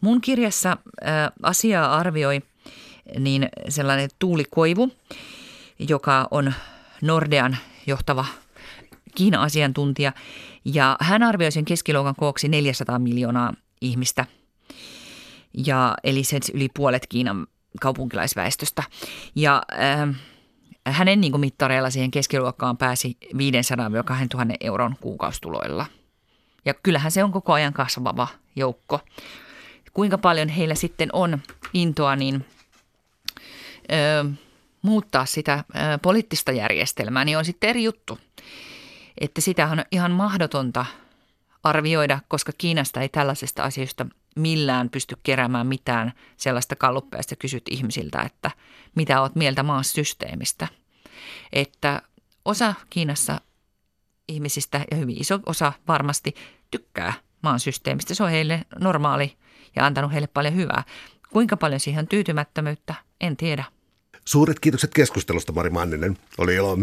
Mun kirjassa asiaa arvioi niin sellainen Tuuli Koivu, joka on Nordean johtava – Kiina-asiantuntija ja hän arvioi sen keskiluokan kooksi 400 miljoonaa ihmistä. Ja, eli sen yli puolet Kiinan kaupunkilaisväestöstä. Ja äh, hänen niin kuin mittareilla siihen keskiluokkaan pääsi 500-2000 euron kuukaustuloilla. Ja kyllähän se on koko ajan kasvava joukko. Kuinka paljon heillä sitten on intoa niin ö, muuttaa sitä ö, poliittista järjestelmää, niin on sitten eri juttu että sitä on ihan mahdotonta arvioida, koska Kiinasta ei tällaisesta asiasta millään pysty keräämään mitään sellaista kalluppeesta kysyt ihmisiltä, että mitä oot mieltä maassysteemistä. Että osa Kiinassa ihmisistä ja hyvin iso osa varmasti tykkää maan systeemistä. Se on heille normaali ja antanut heille paljon hyvää. Kuinka paljon siihen on tyytymättömyyttä, en tiedä. Suuret kiitokset keskustelusta, Mari Manninen. Oli ilo.